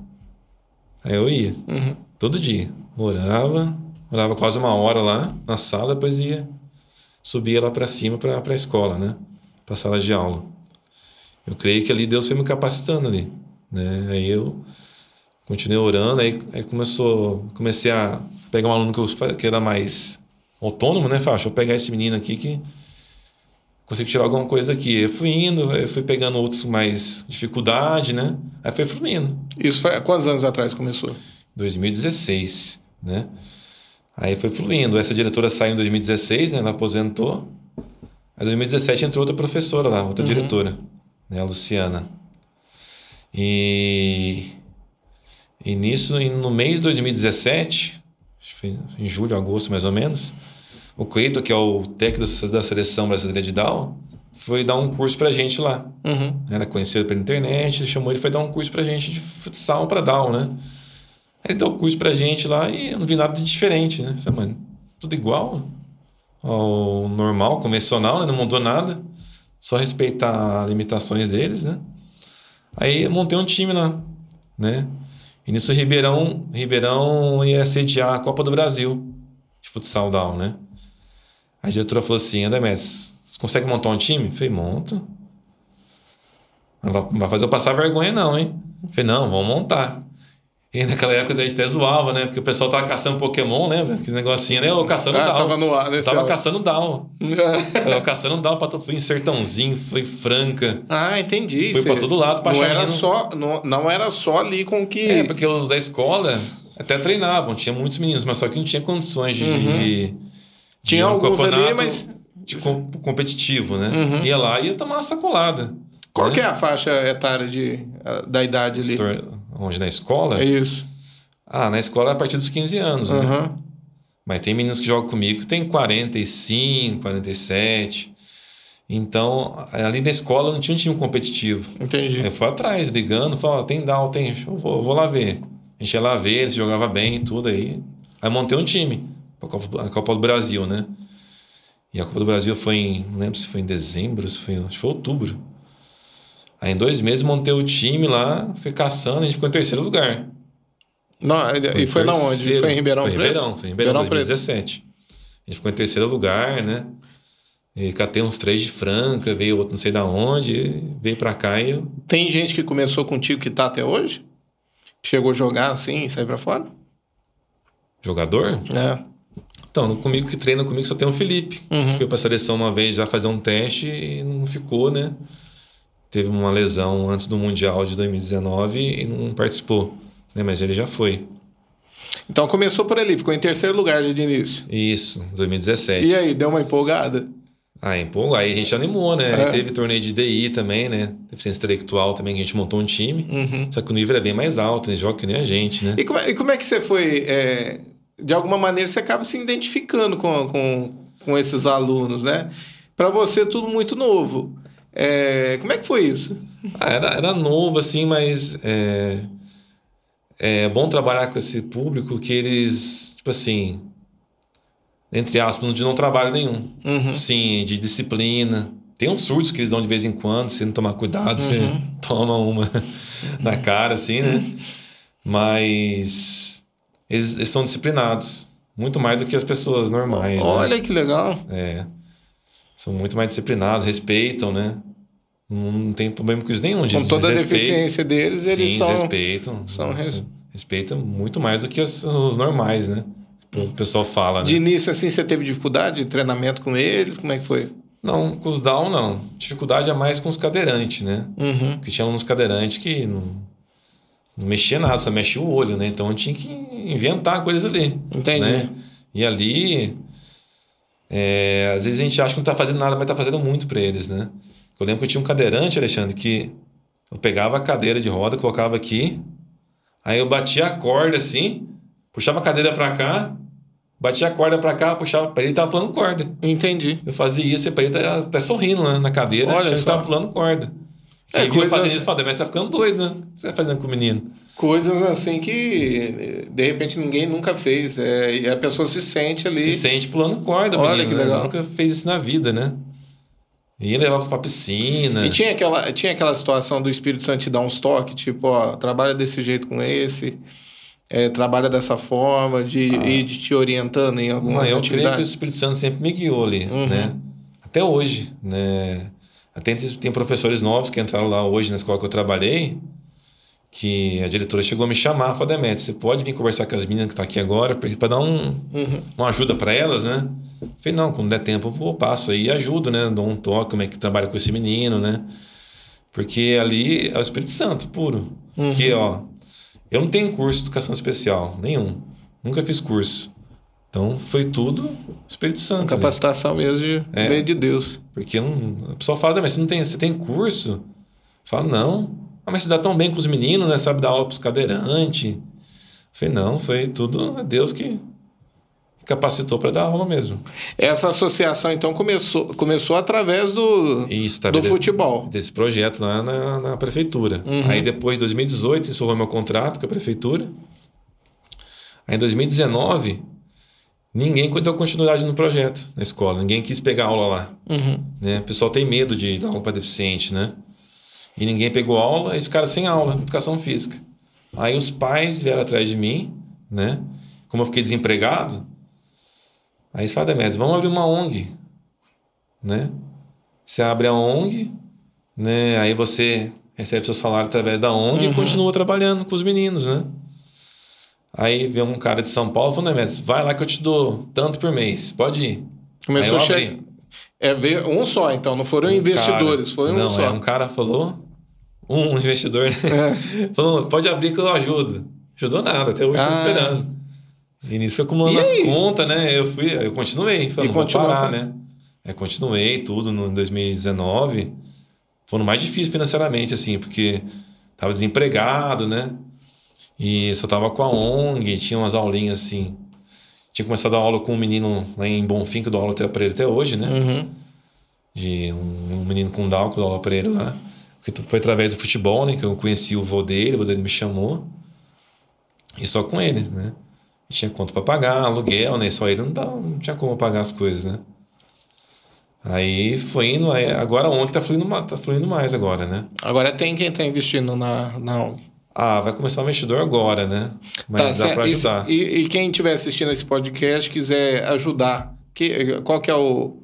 Aí eu ia, Uhum. todo dia. Orava, orava quase uma hora lá na sala, depois ia, subia lá para cima para a escola, né? Para sala de aula. Eu creio que ali Deus foi me capacitando ali, né? Aí eu continuei orando, aí, aí começou, comecei a pegar um aluno que, eu, que era mais autônomo, né? Falei, ah, deixa eu pegar esse menino aqui que consigo tirar alguma coisa daqui. Eu fui indo, eu fui pegando outros mais dificuldade, né? Aí foi fluindo. Isso foi há quantos anos atrás começou? 2016, né? Aí foi fluindo. Essa diretora saiu em 2016, né? Ela aposentou. Aí em 2017 entrou outra professora lá, outra Uhum. diretora, né? A Luciana. E, e nisso, no mês de 2017, acho que foi em julho, agosto mais ou menos, o Cleiton, que é o técnico da seleção brasileira de Down, foi dar um curso pra gente lá. Uhum. Era conhecido pela internet, ele chamou ele foi dar um curso pra gente de futsal pra Down, né? Aí ele deu o curso pra gente lá e eu não vi nada de diferente, né? Falei, mano, tudo igual ao normal, convencional, né? Não mudou nada. Só respeitar limitações deles, né? Aí eu montei um time lá, né? E nisso Ribeirão, Ribeirão ia sediar a Copa do Brasil de futsal Down, né? A diretora falou assim, André Messi, você consegue montar um time? Falei, monto. Não vai- fazer eu passar vergonha, não, hein? Falei, não, vamos montar. E naquela época a gente até zoava, né? Porque o pessoal tava caçando Pokémon, lembra? Aquele negocinho, né? Ou caçando Ah, Down. tava no ar, né? Tava caçando Down. Tava caçando Down pra fui em Sertãozinho, fui Franca. ah, entendi. Cê- pra todo lado pra não achar era menino. só não, não era só ali com que É, porque os da escola até treinavam, tinha muitos meninos, mas só que não tinha condições de. Uhum. de- de tinha no alguns ali, mas de com- competitivo, né? Uhum. Ia lá e ia tomar uma sacolada. qual né? que é a faixa etária de, da idade ali? Onde? Na escola? É isso. Ah, na escola é a partir dos 15 anos, né? Aham. Mas tem meninos que jogam comigo que tem 45, 47. Então, ali na escola não tinha um time competitivo. Entendi. Eu fui atrás, ligando, falava, tem down, tem, eu vou, eu vou lá ver. A gente ia lá ver, eles jogavam bem e tudo aí. Aí montei um time pra Copa, a Copa do Brasil, né? E a Copa do Brasil foi em, não lembro se foi em dezembro, se foi, acho que foi outubro. Aí em dois meses montei o time lá, fui caçando, a gente ficou em terceiro lugar. Não, e foi na onde? Foi em Ribeirão foi em Preto? Ribeirão, foi em Ribeirão, Ribeirão Preto. 2017. A gente ficou em terceiro lugar, né? E catei uns três de Franca, veio outro não sei da onde, veio pra cá e eu Tem gente que começou contigo que tá até hoje? Chegou a jogar assim e saiu pra fora? jogador. É. Então, no- comigo que treina comigo só tem o Felipe. Uhum. Foi pra seleção uma vez já fazer um teste e não ficou, né? Teve uma lesão antes do Mundial de 2019 e não participou, né? Mas ele já foi. Então começou por ali, ficou em terceiro lugar de início. Isso, 2017. E aí, deu uma empolgada? Ah, empolgou. Aí a gente animou, né? É. Aí teve torneio de DI também, né? Deficiência intelectual também, que a gente montou um time. Uhum. Só que o nível é bem mais alto, né? Joga que nem a gente, né? E como é, e como é que você foi... É... De alguma maneira você acaba se identificando com, com, com esses alunos, né? Para você tudo muito novo. É... Como é que foi isso? Ah, era, era novo, assim, mas... É... é bom trabalhar com esse público que eles, tipo assim entre aspas, de não trabalho nenhum. Uhum. Sim, de disciplina. Tem uns surtos que eles dão de vez em quando, se não tomar cuidado, uhum. você toma uma na cara, assim, né? Mas eles, eles, são disciplinados. Muito mais do que as pessoas normais. Né? Olha né? que legal. É. São muito mais disciplinados, respeitam, né? Não tem problema com isso nenhum. De, com toda a deficiência deles, Sim, eles são. respeitam. São res... Respeitam muito mais do que os, os normais, né? o pessoal fala. Né? De início, assim, você teve dificuldade de treinamento com eles? Como é que foi? Não, com os down, não. Dificuldade é mais com os cadeirantes, né? Uhum. Porque tinha uns cadeirantes que não, não mexia nada, só mexia o olho, né? Então tinha que inventar coisas ali. Entendi. Né? E ali, é, às vezes a gente acha que não está fazendo nada, mas está fazendo muito para eles, né? Eu lembro que eu tinha um cadeirante, Alexandre, que eu pegava a cadeira de roda, colocava aqui, aí eu batia a corda assim, puxava a cadeira para cá, batia a corda para cá, puxava para ele, tava pulando corda. Entendi. Eu fazia isso e para ele tá até sorrindo né, na cadeira, Olha só. tava pulando corda. É, Quem coisas... fazendo isso, fala, mas tá ficando doido, né? O que você tá fazendo com o menino? Coisas assim que de repente ninguém nunca fez. É, e a pessoa se sente ali. Se sente pulando corda, Olha menino, que né? legal. Nunca fez isso na vida, né? E levava pra piscina. E tinha aquela, tinha aquela situação do Espírito Santo te dar uns toques, tipo, ó, trabalha desse jeito com esse é, trabalha dessa forma, de ah. ir te orientando em algumas Não, eu creio que o Espírito Santo sempre me guiou ali, uhum. né? Até hoje, né? Até tem professores novos que entraram lá hoje na escola que eu trabalhei, que a diretora chegou a me chamar, falou, Demetrio, você pode vir conversar com as meninas que estão tá aqui agora para dar um, uhum. uma ajuda para elas, né? Eu falei, não, quando der tempo eu vou, passo aí e ajudo, né? Dou um toque, como é que trabalha com esse menino, né? Porque ali é o Espírito Santo puro. Uhum. Que, ó, eu não tenho curso de educação especial, nenhum. Nunca fiz curso. Então foi tudo Espírito Santo. Capacitação ali. mesmo de é, de Deus. Porque não, a pessoa fala, mas você não tem, você tem curso? Fala, não. Ah, mas você dá tão bem com os meninos, né? Sabe dar aula para os cadeirantes. Falei, não, foi tudo Deus que capacitou para dar aula mesmo. Essa associação, então, começou, começou através do, Isso, do futebol. Desse projeto lá na, na prefeitura. Uhum. Aí depois, em 2018, encerrou meu contrato com a prefeitura. Aí em 2019, ninguém deu continuidade no projeto na escola. Ninguém quis pegar aula lá. Uhum. Né? O pessoal tem medo de dar aula para deficiente, né? E ninguém pegou aula, e os caras sem aula, educação física. Aí os pais vieram atrás de mim, né? Como eu fiquei desempregado, Aí você fala, Demetrius, vamos abrir uma ONG, né? Você abre a ONG, né? Aí você recebe seu salário através da ONG uhum. e continua trabalhando com os meninos, né? Aí vem um cara de São Paulo falando, Demetrius, vai lá que eu te dou tanto por mês, pode ir. Começou a chegar. É um só, então, não foram um investidores, cara, foi um não, só. É, um cara falou, um investidor, né? É. falou, pode abrir que eu ajudo. Ajudou nada, até hoje ah. esperando. E nisso foi acumulando as contas, né? Eu fui, eu continuei, falei, e não vou parar, né? É, continuei tudo no 2019. Foi no mais difícil financeiramente, assim, porque tava desempregado, né? E só tava com a ONG, tinha umas aulinhas assim. Tinha começado a aula com um menino lá em Bonfim, que eu dou aula até pra ele até hoje, né? Uhum. De um, um, menino com Down, que eu dou aula pra ele lá. Porque foi através do futebol, né? Que eu conheci o vô dele, o vô dele me chamou. E só com ele, né? tinha conta para pagar, aluguel, né? Só ele não, dava, não tinha como pagar as coisas, né? Aí foi indo, aí agora a ONG tá fluindo, tá fluindo mais agora, né? Agora tem quem tá investindo na, na ONG. Ah, vai começar o investidor agora, né? Mas tá, dá para ajudar. E, e, quem estiver assistindo esse podcast quiser ajudar, que, qual que é o...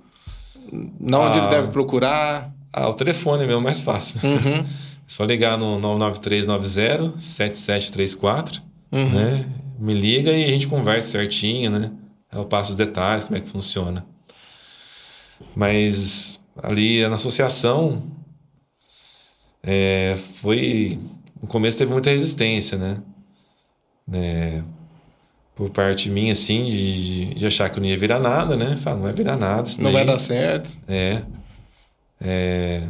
Na onde ah, ele deve procurar? Ah, o telefone meu é mais fácil. Uhum. é só ligar no 99390 7734, uhum. né? me liga e a gente conversa certinho, né? Eu passo os detalhes, como é que funciona. Mas ali na associação é, foi no começo teve muita resistência, né? É, por parte minha, assim, de, de achar que não ia virar nada, né? Fala, não vai virar nada. Não vai dar certo. É. é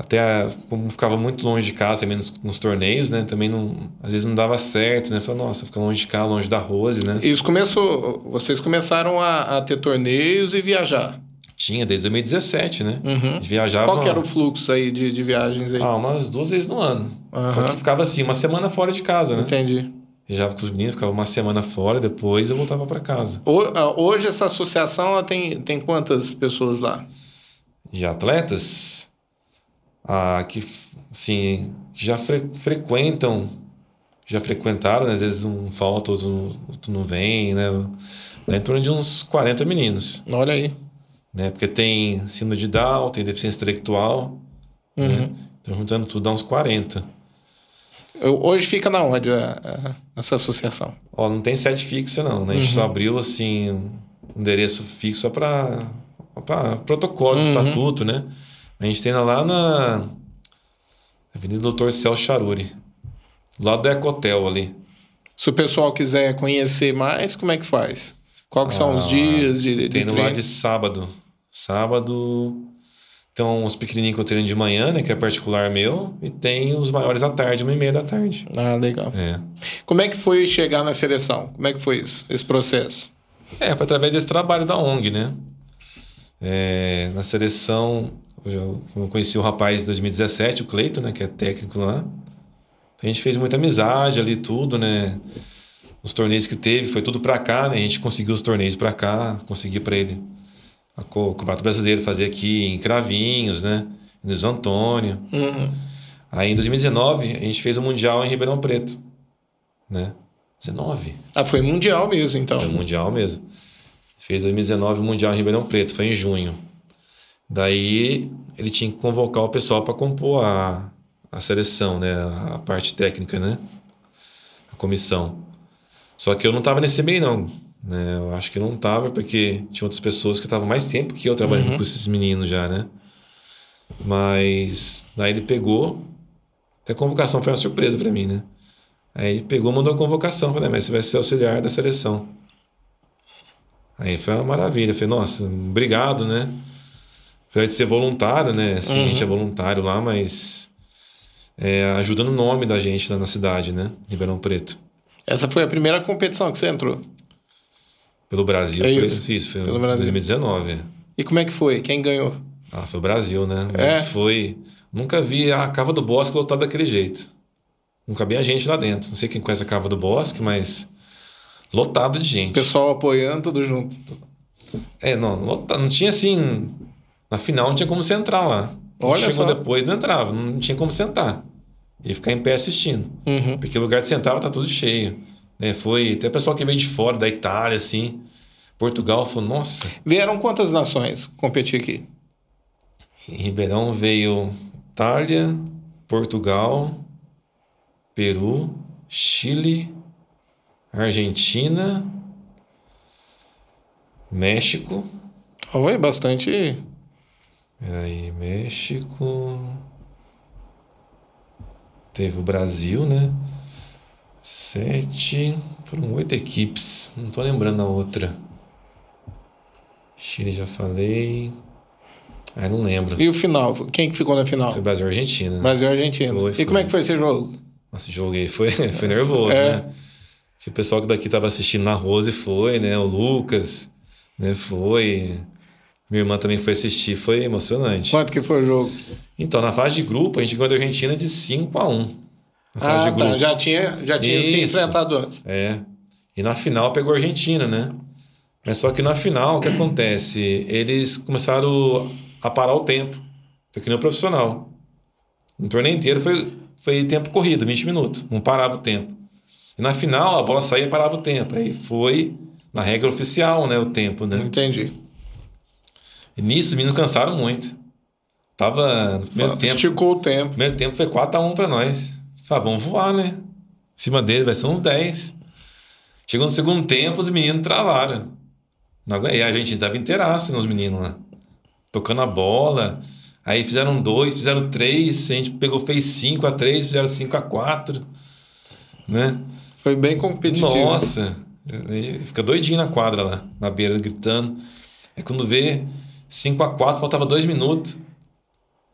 até como ficava muito longe de casa, também nos, nos, torneios, né? Também não, às vezes não dava certo, né? Falei, nossa, fica longe de cá, longe da Rose, né? Isso começou, vocês começaram a, a ter torneios e viajar? Tinha, desde 2017, né? Uhum. Viajava... Qual que era o fluxo aí de, de viagens aí? Ah, umas duas vezes no ano. Uhum. Só que ficava assim, uma semana fora de casa, né? Entendi. Viajava com os meninos, ficava uma semana fora, depois eu voltava para casa. Ah, hoje essa associação tem, tem quantas pessoas lá? De atletas? Ah, que, assim, já fre frequentam, já frequentaram, né? às vezes um falta, outro, outro não vem, né? Dá em torno de uns 40 meninos. Olha aí né? Porque tem síndrome de Down, tem deficiência intelectual, né? uhum. né? Então, juntando tudo, dá uns 40. Hoje fica na onde a, a, essa associação? Ó, não tem sede fixa, não. Né? A gente uhum. só abriu, assim, um endereço fixo para protocolo de uhum. estatuto, né? A gente tem lá na Avenida Doutor Celso Charuri, do lado do Ecotel ali. Se o pessoal quiser conhecer mais, como é que faz? Quais ah, são os ah, dias de, de Tem no lá de sábado. Sábado tem uns pequenininhos que eu treino de manhã, né? Que é particular meu. E tem os maiores à tarde, uma e meia da tarde. Ah, legal. É. Como é que foi chegar na seleção? Como é que foi isso, esse processo? É, foi através desse trabalho da ONG, né? É, na seleção, eu, eu conheci o rapaz em 2017, o Cleiton, né? Que é técnico lá. A gente fez muita amizade ali, tudo, né? Os torneios que teve, foi tudo para cá, né? A gente conseguiu os torneios para cá, consegui para ele o Campeonato Brasileiro fazer aqui em Cravinhos, né? Em Luiz Antônio. Uhum. Aí em 2019 a gente fez o Mundial em Ribeirão Preto, né? 19. Ah, foi Mundial mesmo, então. Foi Mundial mesmo. Fez 2019 o Mundial em Ribeirão Preto, foi em junho. Daí ele tinha que convocar o pessoal para compor a, a seleção, né? A parte técnica, né? A comissão. Só que eu não estava nesse meio, não. Né? Eu acho que não estava, porque tinha outras pessoas que estavam mais tempo que eu trabalhando uhum. com esses meninos já, né? Mas daí ele pegou. A convocação foi uma surpresa para mim, né? Aí ele pegou, mandou a convocação. Falei, mas você vai ser auxiliar da seleção. Aí foi uma maravilha. Falei, nossa, obrigado, né? Foi de ser voluntário, né? Sim, uhum. a gente é uhum. voluntário lá, mas é, ajudando o nome da gente lá na cidade, né? Ribeirão Preto. Essa foi a primeira competição que você entrou? Pelo Brasil. É foi, isso. isso foi Pelo Brasil. 2019. E como é que foi? Quem ganhou? Ah, foi o Brasil, né? Mas é? foi... Nunca vi a Cava do Bosque lotada daquele jeito. Não cabia gente lá dentro. Não sei quem conhece a Cava do Bosque, mas... Lotado de gente. Pessoal apoiando, tudo junto. É, não, lotado. não tinha assim... Na final não tinha como você entrar lá. Olha Chegou só. depois, não entrava. Não tinha como sentar. Ia ficar em pé assistindo. Uhum. Porque o lugar de sentar tá tudo cheio. Né? Foi até pessoal que veio de fora, da Itália, assim. Portugal falou, nossa. Vieram quantas nações competir aqui? Em Ribeirão veio Itália, Portugal, Peru, Chile, Argentina, México. Foi bastante. Aí, México. Teve o Brasil, né? Sete. Foram oito equipes. Não tô lembrando a outra. Chile já falei. Ah, não lembro. E o final? Quem que ficou na final? Foi Brasil e Argentina. Brasil e Argentina. Foi, foi. E como é que foi esse jogo? Nossa, joguei. Foi, foi nervoso, é. né? O pessoal que daqui tava assistindo na Rose foi, né? O Lucas, né? Foi. Minha irmã também foi assistir. Foi emocionante. Quanto que foi o jogo? Então, na fase de grupo, a gente ganhou da Argentina de 5 a 1 Na fase ah, de tá. grupo. Tá. Já tinha, já tinha se enfrentado antes. É. E na final pegou a Argentina, né? Mas só que na final, o que acontece? Eles começaram a parar o tempo. Foi que nem o profissional. No torneio inteiro foi, foi tempo corrido, 20 minutos. Não parava o tempo. E na final, a bola saía e parava o tempo. Aí foi na regra oficial, né? O tempo, né? Entendi. E nisso, os meninos cansaram muito. Tava no primeiro tempo. Esticou o tempo. primeiro tempo foi 4x1 para nós. Falei, vamos voar, né? Em cima dele vai ser uns 10. Chegou no segundo tempo, os meninos travaram. E a gente dava inteiraça nos meninos lá. Tocando a bola. Aí fizeram dois, fizeram três. A gente pegou, fez cinco a três, fizeram cinco a quatro. Né? Foi bem competitivo. Nossa. Fica doidinho na quadra lá, na beira, gritando. Aí quando vê 5 a 4 faltava dois minutos.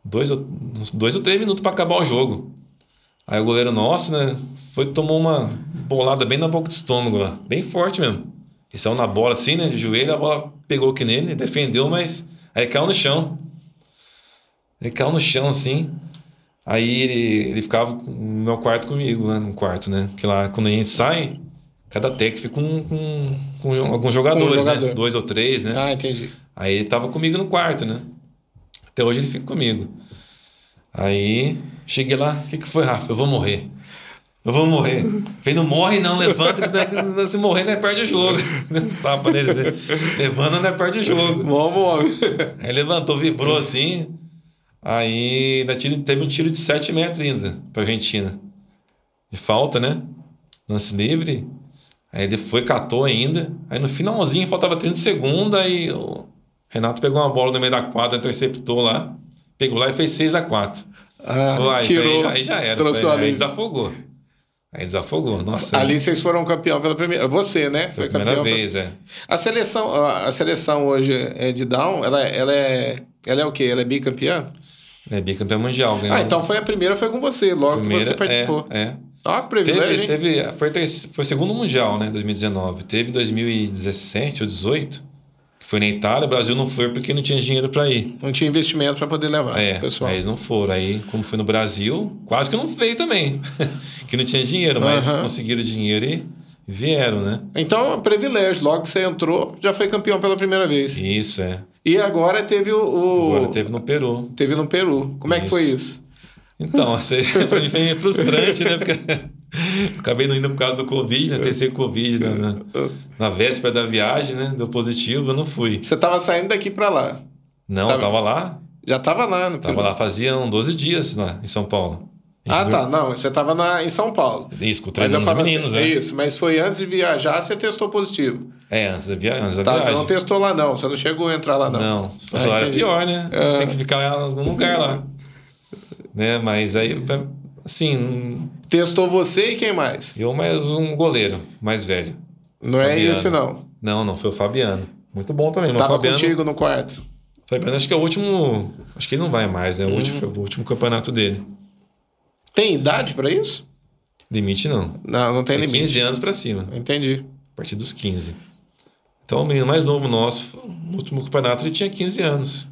Dois, ou- uns dois ou três minutos para acabar o jogo. Aí o goleiro nosso, né, foi tomou uma bolada bem na boca do estômago lá, bem forte mesmo. Ele saiu na bola assim, né, de joelho, a bola pegou aqui nele, defendeu, mas aí caiu no chão. Ele caiu no chão assim. Aí ele, ele ficava no meu quarto comigo, né, no quarto, né, que lá quando a gente sai, cada técnico fica com, com, com alguns jogadores, jogador. né, dois ou três, né. Ah, entendi. Aí ele tava comigo no quarto, né? Até hoje ele fica comigo. Aí cheguei lá, o que, que foi, Rafa? Eu vou morrer. Eu vou morrer. Falei, não morre não, levanta, né, se morrer, né, perde o jogo. Tapa nele, né? levanta, né, perde o jogo. Vamos, homem. Aí levantou, vibrou assim. Aí ainda teve um tiro de 7 metros ainda pra Argentina. De falta, né? Lance livre. Aí ele foi, catou ainda. Aí no finalzinho, faltava 30 segundos. Aí o Renato pegou uma bola no meio da quadra, interceptou lá. Pegou lá e fez 6 a 4 Ah, aí, tirou. aí, aí já era. trouxe Foi- aí desafogou. Aí desafogou. Nossa, Ali vocês foram campeão pela primeira. Você, né? foi Foi a primeira campeão. vez, é. A seleção, a seleção hoje é de Down, ela, ela é. Ela é o quê? Ela é bicampeã? É bicampeão mundial. Ganhou Ah, então foi a primeira, foi com você, logo primeira- que você participou. É, é. Ó, que privilégio, Teve, teve, foi, foi o segundo mundial, né? 2019. Teve 2017 ou 18, que foi na Itália. O Brasil não foi porque não tinha dinheiro para ir. Não tinha investimento para poder levar, É, pessoal. aí eles não foram. Aí, como foi no Brasil, quase que não veio também. que não tinha dinheiro, mas Aham. conseguiram dinheiro e vieram, né? Então, é um privilégio. Logo que você entrou, já foi campeão pela primeira vez. Isso, é. E agora teve o. o- Agora teve no Peru. teve no Peru. Como é que Isso. foi isso? Então, assim, pra mim foi meio frustrante, né? Porque acabei não indo por causa do Covid, né? Testei Covid na, na, na véspera da viagem, né? Deu positivo, eu não fui. Você estava saindo daqui para lá. Não, Tava- eu tava lá, Já estava lá no Tava Peru. lá, faziam 12 dias lá em São Paulo. Ah, tá. Não, você estava em São Paulo. Isso, com três meninos, assim, né? é isso, mas foi antes de viajar, você testou positivo. É, antes da, via... antes da Tá, viagem. você não testou lá não, você não chegou a entrar lá não. Não, fosse Ah, lá era entendi. pior, né? Ah. Tem que ficar em algum lugar lá. né? Mas aí, assim, Testou você e quem mais? eu mais um goleiro mais velho. Não é Fabiano. esse não. Não, não, foi o Fabiano. Muito bom também, o Tava Fabiano. contigo no quarto. Fabiano, acho que é o último. Acho que ele não vai mais, né? O último, foi o último campeonato dele. Tem idade para isso? Limite não. Não, não tem É limite. 15 anos pra cima. Entendi. A partir dos 15. Então, o menino mais novo nosso, no último campeonato, ele tinha 15 anos.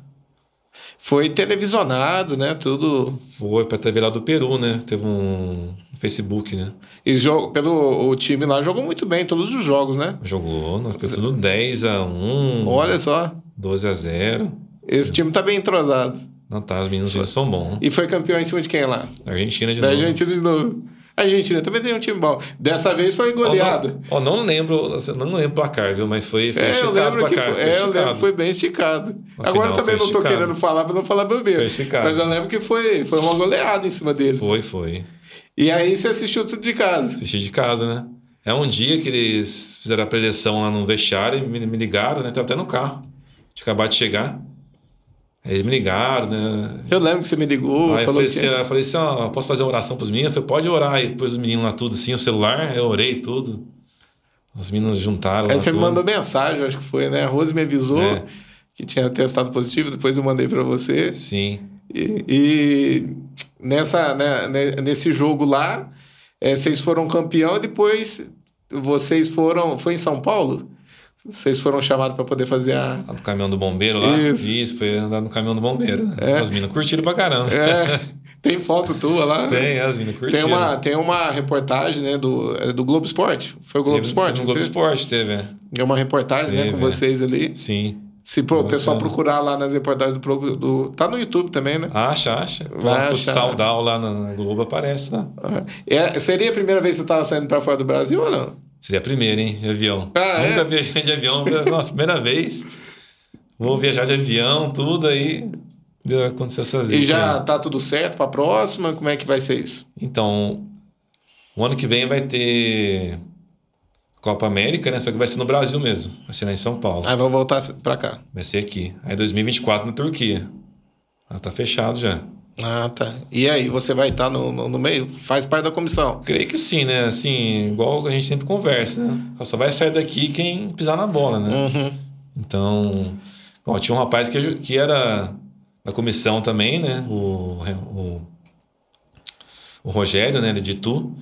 Foi televisionado, né? Tudo. Foi pra TV lá do Peru, né? Teve um Facebook, né? E jogo, pelo o time lá jogou muito bem todos os jogos, né? Jogou, nós foi tudo 10 a 1, Olha só, 12 a 0. esse time tá bem entrosado. Não tá, os meninos são bons. E foi campeão em cima de quem lá? Argentina de Da novo. Argentina de novo. A Argentina também tem um time bom. Dessa vez foi Ó, goleada. não, ó, não lembro, assim, não lembro o placar, viu? Mas foi, foi É, eu esticado o lembro que placar. foi, foi é, eu lembro que foi bem esticado. Afinal, Agora também não esticado. querendo falar pra não falar bobeira. Foi esticado. Mas eu lembro que foi, foi uma goleada em cima deles. Foi, foi. E aí você assistiu tudo de casa. Assisti de casa, né? É um dia que eles fizeram a preleção lá no vestiário e me, me ligaram, né? Tava até no carro. Tinha acabado de chegar. Aí eles me ligaram, né? Eu lembro que você me ligou, Aí eu falou falei que... assim, eu falei assim, ó, posso fazer uma oração pros meninos? Eu falei, pode orar. E depois os meninos lá tudo assim, o celular, eu orei tudo. Os meninos juntaram Aí você me tudo. mandou mensagem, acho que foi, né? A Rose me avisou É. que tinha testado positivo, depois eu mandei pra você. Sim. E, e nessa, né, ne- nesse jogo lá, eh, vocês foram campeão e depois vocês foram... Foi em São Paulo? Vocês foram chamados para poder fazer a... Lá do caminhão do bombeiro lá. Isso. foi andar no caminhão do bombeiro. Né? É. As meninas curtiram pra caramba. É, tem foto tua lá? Tem, as meninas Tem curtiram. uma, tem uma reportagem, né, do, é do Globo Esporte. Foi o Globo Teve- Esporte? No Globo fez? Esporte teve, é. É uma reportagem, né, Teve, com é. vocês ali. Sim. Se pro, o pessoal procurar lá nas reportagens do, do... Tá no YouTube também, né? Acha, acha. Vai achar. Down lá na Globo aparece lá. É, seria a primeira vez que você estava saindo para fora do Brasil ou não? Seria a primeira, hein? De avião. Ah, é? Nunca viajei de avião. Nossa, primeira vez. Vou viajar de avião, tudo aí. Deu- Aconteceu essas E já tá tudo certo para a próxima? Como é que vai ser isso? Então, o ano que vem vai ter Copa América, né? Só que vai ser no Brasil mesmo. Vai ser lá em São Paulo. Aí vou voltar para cá. Vai ser aqui. Aí 2024 na Turquia. Ah, tá fechado já. Ah, tá. E aí, você vai estar no, no, no, meio? Faz parte da comissão? Creio que sim, né? Assim, igual a gente sempre conversa, né? Só vai sair daqui quem pisar na bola, né? Uhum. Então, ó, tinha um rapaz que, que era da comissão também, né? O, o, o Rogério, né? De Itu,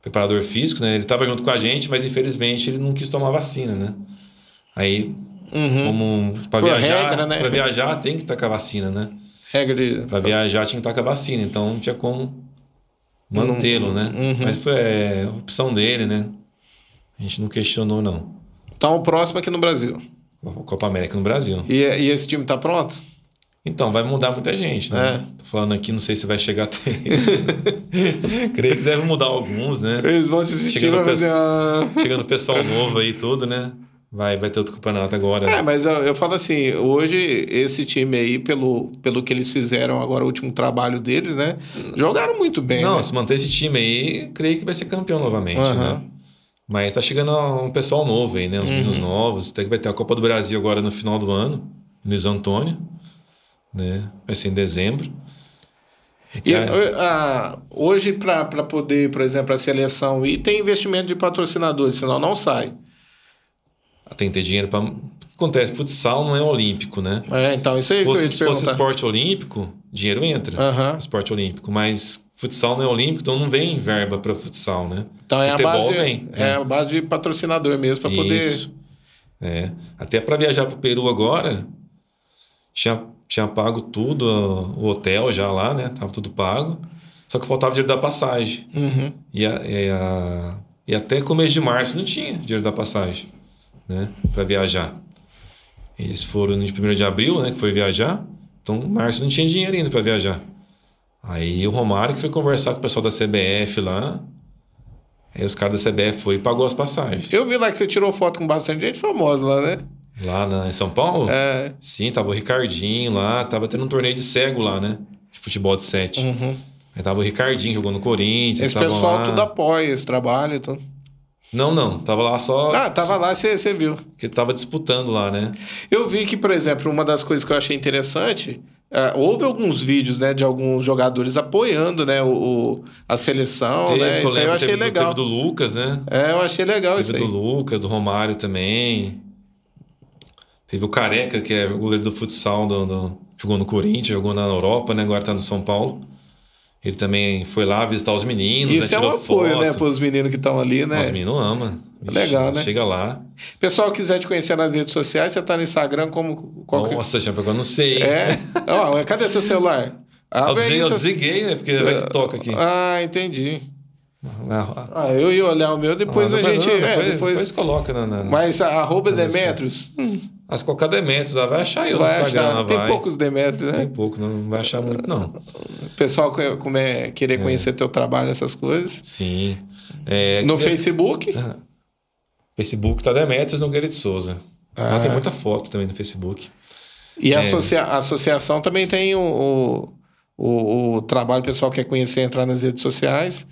preparador físico, né? Ele estava junto com a gente, mas infelizmente ele não quis tomar vacina, né? Aí, uhum. como para viajar, né? para viajar tem que estar com a vacina, né? Regra de... Para viajar tinha que estar com a vacina, então não tinha como mantê-lo, né? Uhum. Mas foi é, opção dele, né? A gente não questionou, não. Então, o próximo aqui no Brasil. Copa América no Brasil. E, e esse time tá pronto? Então, vai mudar muita gente, né? É. Tô falando aqui, não sei se vai chegar até Creio que deve mudar alguns, né? Eles vão te assistir Chegando, peço... uma... Chegando pessoal novo aí, tudo, né? Vai, vai ter outro campeonato agora. É, mas eu, eu, falo assim, hoje esse time aí, pelo, pelo que eles fizeram agora, o último trabalho deles, né? Jogaram muito bem. Não, né? se manter esse time aí, creio que vai ser campeão novamente, uhum. né? Mas tá chegando um pessoal novo aí, né? Uns uhum. meninos novos. Até que vai ter a Copa do Brasil agora no final do ano, Luiz Antônio, né? Vai ser em dezembro. E a, a, hoje, para poder, por exemplo, a seleção ir, tem investimento de patrocinadores, senão não sai. Tem que ter dinheiro para. O que acontece? Futsal não é olímpico, né? É, então isso aí se fosse, se fosse esporte olímpico, dinheiro entra. Uhum. Esporte olímpico. Mas futsal não é olímpico, então não vem verba para futsal, né? Então é Futebol a base, vem, é, é a base de patrocinador mesmo para poder. É. Até para viajar para o Peru agora, tinha, tinha pago tudo, o hotel já lá, né? Tava tudo pago. Só que faltava dinheiro da passagem. Uhum. E, a, e, a, e até começo de março não tinha dinheiro da passagem né, para viajar. Eles foram no 1 de abril, né, que foi viajar. Então, março não tinha dinheiro ainda para viajar. Aí o Romário que foi conversar com o pessoal da CBF lá. Aí os caras da CBF foi e pagou as passagens. Eu vi lá que você tirou foto com bastante gente famosa lá, né? Lá na, em São Paulo? É. Sim, tava o Ricardinho lá, tava tendo um torneio de cego lá, né? De futebol de sete. Uhum. Aí tava o Ricardinho jogou no Corinthians. Esse pessoal lá. tudo apoia esse trabalho e tudo. Não, não. Tava lá só. Ah, tava lá, você viu. Que tava disputando lá, né? Eu vi que, por exemplo, uma das coisas que eu achei interessante. Uh, houve alguns vídeos, né, de alguns jogadores apoiando, né, o, o a seleção, teve, né? Isso aí eu achei teve, legal. Teve do Lucas, né? É, eu achei legal teve isso aí. do Lucas, do Romário também. Teve o Careca, que é o goleiro do futsal, do, do, jogou no Corinthians, jogou na Europa, né? Agora tá no São Paulo. Ele também foi lá visitar os meninos. Isso né? é um apoio, foto. né, para os meninos que estão ali, né? Os meninos amam. Legal, né? Chega lá. Pessoal quiser te conhecer nas redes sociais, você tá no Instagram como. Qual Nossa, já pegou, não sei. É? Ó, cadê teu celular? eu, desliguei, eu desliguei, né? Porque vai que toca aqui. Ah, entendi. Ah, ah, eu ia olhar o meu, depois ah, a gente. Não, é, depois, depois... depois coloca na. na Mas a, arroba Demetros. Hum. Mas colocar Demetros, lá vai achar eu vai no Instagram. Achar. Tem vai. poucos Demetros, né? Tem pouco, não vai achar muito, não. O pessoal como é, querer conhecer teu trabalho, essas coisas. Sim. É, no que... Facebook? Ah. Facebook tá Demetros Nogueira de Souza. Ah. Lá tem muita foto também no Facebook. E a, associa a associação também tem o, o, o, trabalho, o pessoal quer conhecer, entrar nas redes sociais.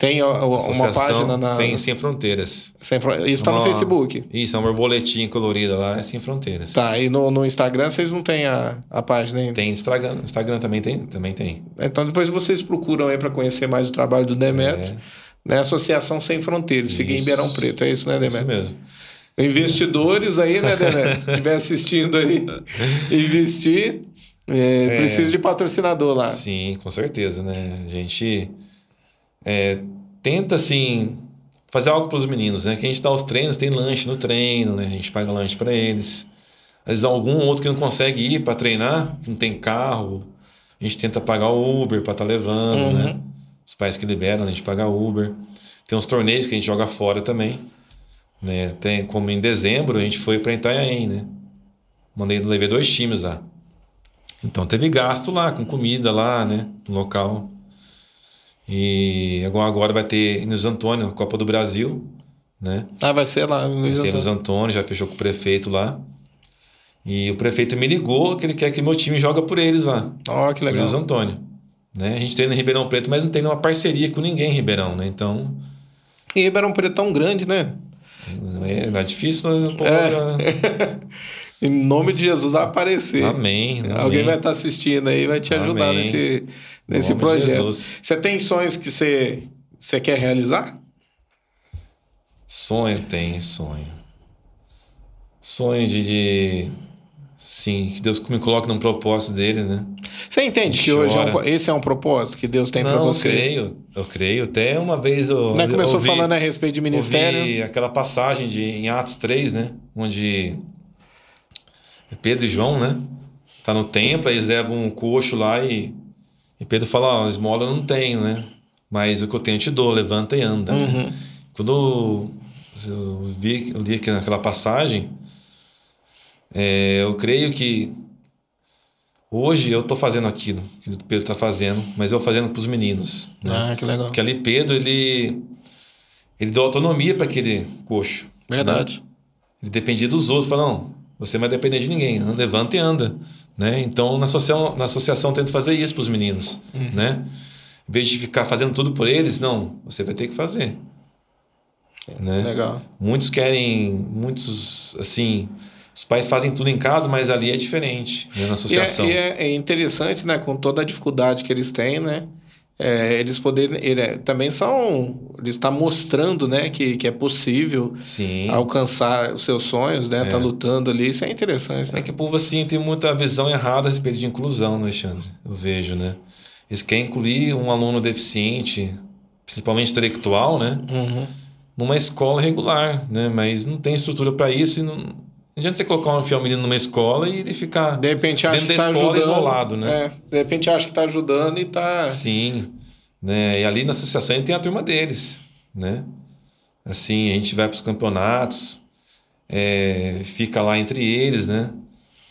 Tem uma página na. Tem Sem Fronteiras. Sem Isso está no Facebook. Isso, é uma borboletinha colorida lá, é Sem Fronteiras. Tá, e no, no Instagram vocês não têm a, a página ainda? Tem Instagram, Instagram também tem, também tem. Então depois vocês procuram aí para conhecer mais o trabalho do Demetrio. É. Né? Associação Sem Fronteiras, fica em Ribeirão Preto, é isso, né, Demetrio? Isso mesmo. Investidores aí, né, Demetrio? Se estiver assistindo aí, investir. É, é, precisa de patrocinador lá. Sim, com certeza, né? A gente é, tenta, assim, fazer algo para os meninos, né? Que a gente dá os treinos, tem lanche no treino, né? A gente paga lanche para eles. Às vezes algum outro que não consegue ir para treinar, que não tem carro, a gente tenta pagar o Uber para estar tá levando, uhum. né? Os pais que liberam, a gente paga Uber. Tem uns torneios que a gente joga fora também. Né? Tem, como em dezembro, a gente foi para Itanhaém, né? Mandei, levei dois times lá. Então teve gasto lá, com comida lá, né? No local. E agora vai ter em Luiz Antônio, a Copa do Brasil, né? Ah, vai ser lá no Luiz Antônio. Vai ser Luiz Antônio, já fechou com o prefeito lá. E o prefeito me ligou que ele quer que meu time joga por eles lá. Ó, oh, que legal. Luiz Antônio. Né? A gente treina em Ribeirão Preto, mas não tem nenhuma parceria com ninguém em Ribeirão, né? Então... E Ribeirão Preto é tão grande, né? É, não é difícil, né? É. Em nome de Jesus vai aparecer. Amém. amém. Alguém vai estar assistindo aí vai te ajudar amém. nesse, nesse projeto. Você tem sonhos que você, você quer realizar? Sonho tem, sonho. Sonho de, de Sim, que Deus me coloque num propósito dele, né? Você entende que hoje é um, esse é um propósito que Deus tem para você? Eu creio, eu creio. Até uma vez eu. Não começou ouvi, falando a respeito de ministério. Aquela passagem de, em Atos 3, né? Onde Pedro e João, né? Tá no templo, eles levam um coxo lá e, e Pedro fala: Ó, esmola não tenho, né? Mas o que eu tenho eu te dou, levanta e anda. Né? Uhum. Né? Quando eu, eu vi, eu li aqui naquela passagem é, eu creio que hoje eu estou fazendo aquilo que o Pedro está fazendo, mas eu fazendo para os meninos. Né? Ah, que legal. Porque ali Pedro, ele, ele deu autonomia para aquele coxo. Verdade. Né? Ele dependia dos outros. Falou, não, você não vai depender de ninguém. Levanta e anda. Né? Então, na associação, na associação tento fazer isso para os meninos. Uhum. Né? Em vez de ficar fazendo tudo por eles, não, você vai ter que fazer. Né? Legal. Muitos querem, muitos, assim, os pais fazem tudo em casa, mas ali é diferente, né, na associação. E, é, e é, interessante, né, com toda a dificuldade que eles têm, né, é, eles poderem, ele, é, também são, eles estão mostrando, né, que, que é possível Sim. alcançar os seus sonhos, né, tá é. tá lutando ali, isso é interessante. Né? É que o povo, assim, tem muita visão errada a respeito de inclusão, né, Alexandre? Eu vejo, né? Eles querem incluir um aluno deficiente, principalmente intelectual, né, uhum. numa escola regular, né, mas não tem estrutura para isso e não não adianta você colocar um fiel menino numa escola e ele ficar de repente acha dentro que da tá escola ajudando, isolado, né? É, de repente acha que está ajudando e está... Sim, né? E ali na associação tem a turma deles, né? Assim, a gente vai para os campeonatos, é, fica lá entre eles, né?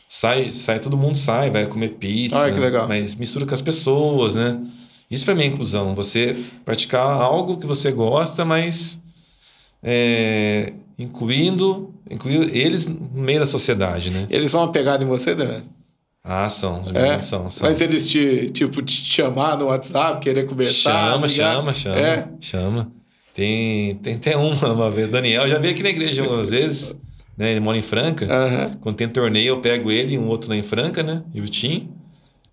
Sai, sai, todo mundo sai, vai comer pizza. Ah, que legal. Mas mistura com as pessoas, né? Isso para mim é inclusão. Você praticar algo que você gosta, mas é, incluindo, incluindo eles no meio da sociedade, né? Eles são apegados em você, né? Ah, são, os é? são, são. Mas eles te, tipo, te chamar no WhatsApp, querer conversar? Chama, ligar? chama, chama, é? chama. Tem, tem até uma, uma vez, Daniel, já veio aqui na igreja algumas vezes, né? Ele mora em Franca. Uhum. Quando tem torneio, eu pego ele e um outro lá em Franca, né? E o Tim.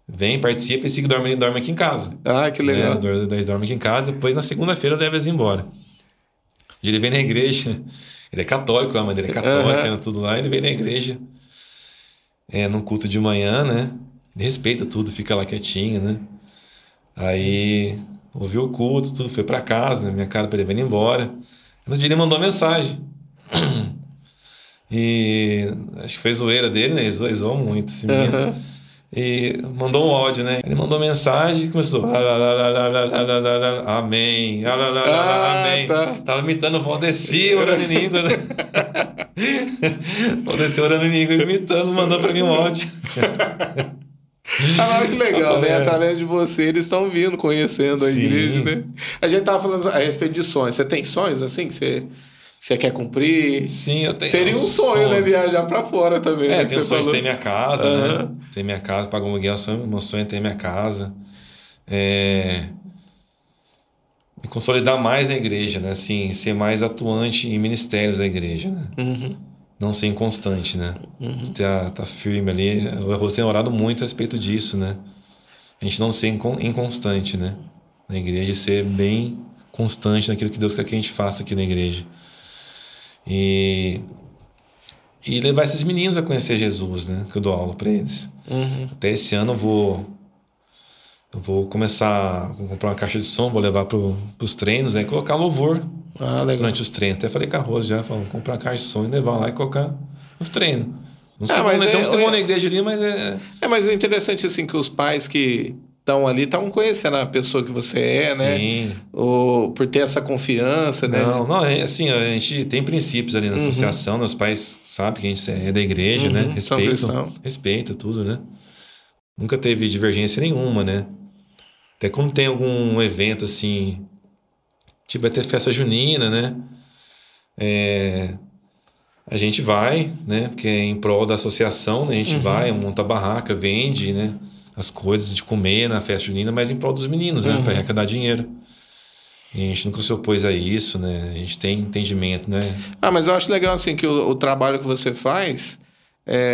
Vem, participa e siga dorme, dorme aqui em casa. Ah, que legal. Né? Daí dorme aqui em casa, depois na segunda-feira eu levo eles embora. Ele vem na igreja, ele é católico, a mãe dele é católica, uhum. tudo lá, ele vem na igreja, é, num culto de manhã, né? Ele respeita tudo, fica lá quietinho, né? Aí ouviu o culto, tudo, foi para casa, né? minha cara para ele vir embora. No dia ele mandou uma mensagem. E acho que foi zoeira dele, né? Ele zoou muito esse menino. Uhum e mandou um áudio, né? Ele mandou mensagem e começou. Amém. Ah, amém. Tá. Tava imitando o Valdeci orando em língua. Né? Valdeci orando em língua, imitando, mandou pra mim um áudio. Ah, que legal, né? É. Através de você, eles estão vindo, conhecendo a Sim. igreja, né? A gente tava falando a respeito de sonhos. Você tem sonhos assim que você você quer cumprir? Sim, eu tenho. Seria um, um sonho, sonho, né? Viajar para fora também. É, né, tem o sonho falou. de ter minha casa, uhum. né? Ter minha casa, pagar um aluguel. Meu sonho é ter minha casa. É... Me consolidar mais na igreja, né? Assim, ser mais atuante em ministérios da igreja, né? Uhum. Não ser inconstante, né? Uhum. Tá, tá firme ali. Eu tenho orado muito a respeito disso, né? A gente não ser inconstante, né? Na igreja, ser bem constante naquilo que Deus quer que a gente faça aqui na igreja. E, e levar esses meninos a conhecer Jesus, né? Que eu dou aula para eles. Uhum. Até esse ano eu vou eu vou começar a comprar uma caixa de som, vou levar para os treinos, né? colocar louvor ah, durante os treinos. Até falei com a Rose já, falando, comprar uma caixa de som e levar lá e colocar nos treinos. Uns ah, mas é, tem uns que vão é, na igreja ali, mas é... É, mas é interessante assim que os pais que estão ali, estão conhecendo a pessoa que você é, Sim. né? Sim. Ou por ter essa confiança, né? Não, não, é assim, a gente tem princípios ali na uhum. associação, meus pais sabem que a gente é da igreja, né? uhum. né? Respeito, respeita tudo, né? Nunca teve divergência nenhuma, né? Até quando tem algum evento assim, tipo vai ter festa junina, né? É, a gente vai, né? Porque é em prol da associação, né? A gente uhum. vai, monta a barraca, vende, né? As coisas de comer na festa junina, mas em prol dos meninos, né? uhum. né? Para arrecadar dinheiro. E a gente nunca se opôs a isso, né? A gente tem entendimento, né? Ah, mas eu acho legal, assim, que o, o trabalho que você faz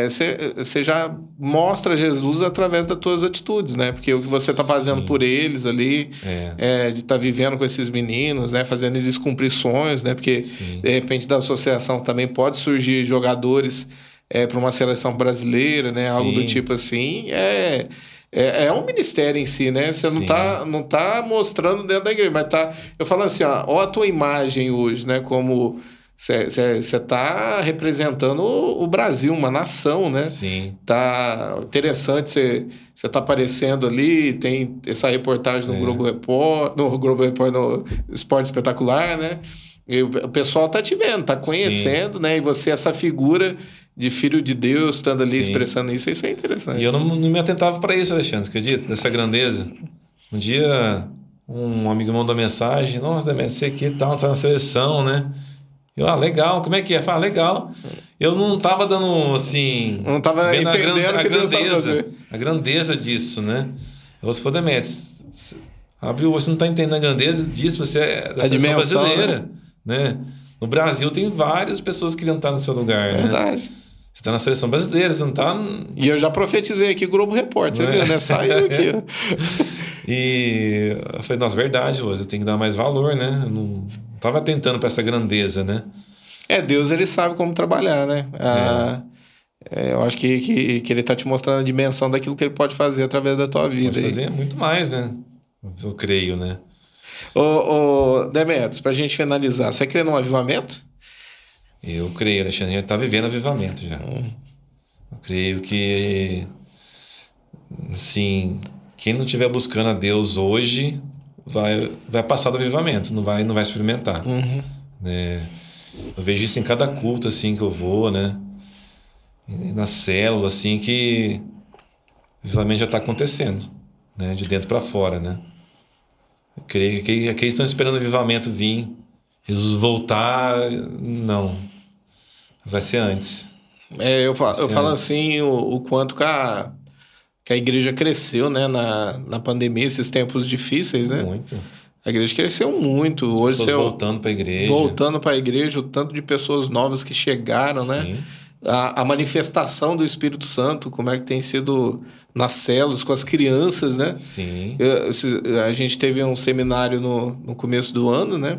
você é, já mostra Jesus através das tuas atitudes, né? Porque o que você está fazendo Sim. por eles ali, é. É, de estar tá vivendo com esses meninos, né? Fazendo eles cumprir sonhos, né? Porque Sim. de repente da associação também pode surgir jogadores é, para uma seleção brasileira, né? Sim. Algo do tipo assim. É, é, é, um ministério em si, né? Você não está não tá mostrando dentro da igreja, mas tá. Eu falo assim, ó, ó a tua imagem hoje, né? Como você está representando o, Brasil, uma nação, né? Sim. Tá interessante, você está aparecendo ali, tem essa reportagem no é. Globo Repórter, no Globo Repórter, no Esporte Espetacular, né? E o pessoal tá te vendo, tá conhecendo, Sim. né? E você, essa figura de filho de Deus, estando ali Sim. expressando isso, isso é interessante. E eu não, não me atentava para isso, Alexandre, acredita? Nessa grandeza. Um dia, um amigo mandou mensagem: Nossa, Demetrio, você aqui tá, tá na seleção, né? Eu, ah, legal, como é que é? Fala, legal. Eu não estava dando, assim... Não estava entendendo a, gran, a grandeza, a grandeza disso, né? Eu, se for Demetrius, abriu, você não está entendendo a grandeza disso, você é da seleção brasileira, né? né? No Brasil tem várias pessoas querendo estar no seu lugar, Verdade. né? Verdade. Você está na seleção brasileira, você não está... E eu já profetizei aqui o Globo Repórter, você viu, né? Saiu aqui. e eu falei, nossa, verdade, você tem que dar mais valor, né? Eu não estava tentando para essa grandeza, né? É, Deus ele sabe como trabalhar, né? Ah, é. É, eu acho que, que, que ele está te mostrando a dimensão daquilo que ele pode fazer através da tua vida. Pode fazer muito mais, né? Eu creio, né? Ô, ô Demetrios, para a gente finalizar, você crê num avivamento? Eu creio, Alexandre, já está vivendo avivamento já. Hum. Eu creio que, assim, quem não estiver buscando a Deus hoje vai, vai passar do avivamento, não vai, não vai experimentar. Uhum. Né? Eu vejo isso em cada culto assim que eu vou, né? Na célula, assim, que o avivamento já está acontecendo, né? De dentro para fora, né? Eu creio que aqueles estão esperando o avivamento vir, Jesus voltar, não. Vai ser antes. É, eu falo, eu falo assim o, o quanto que a, que a igreja cresceu, né, na, na pandemia, esses tempos difíceis, né? Muito. A igreja cresceu muito. Hoje pessoas voltando para a igreja. Voltando para a igreja, o tanto de pessoas novas que chegaram, né? Sim. né? A, a, manifestação do Espírito Santo, como é que tem sido nas células, com as crianças, né? Sim. Eu, a gente teve um seminário no, no começo do ano, né?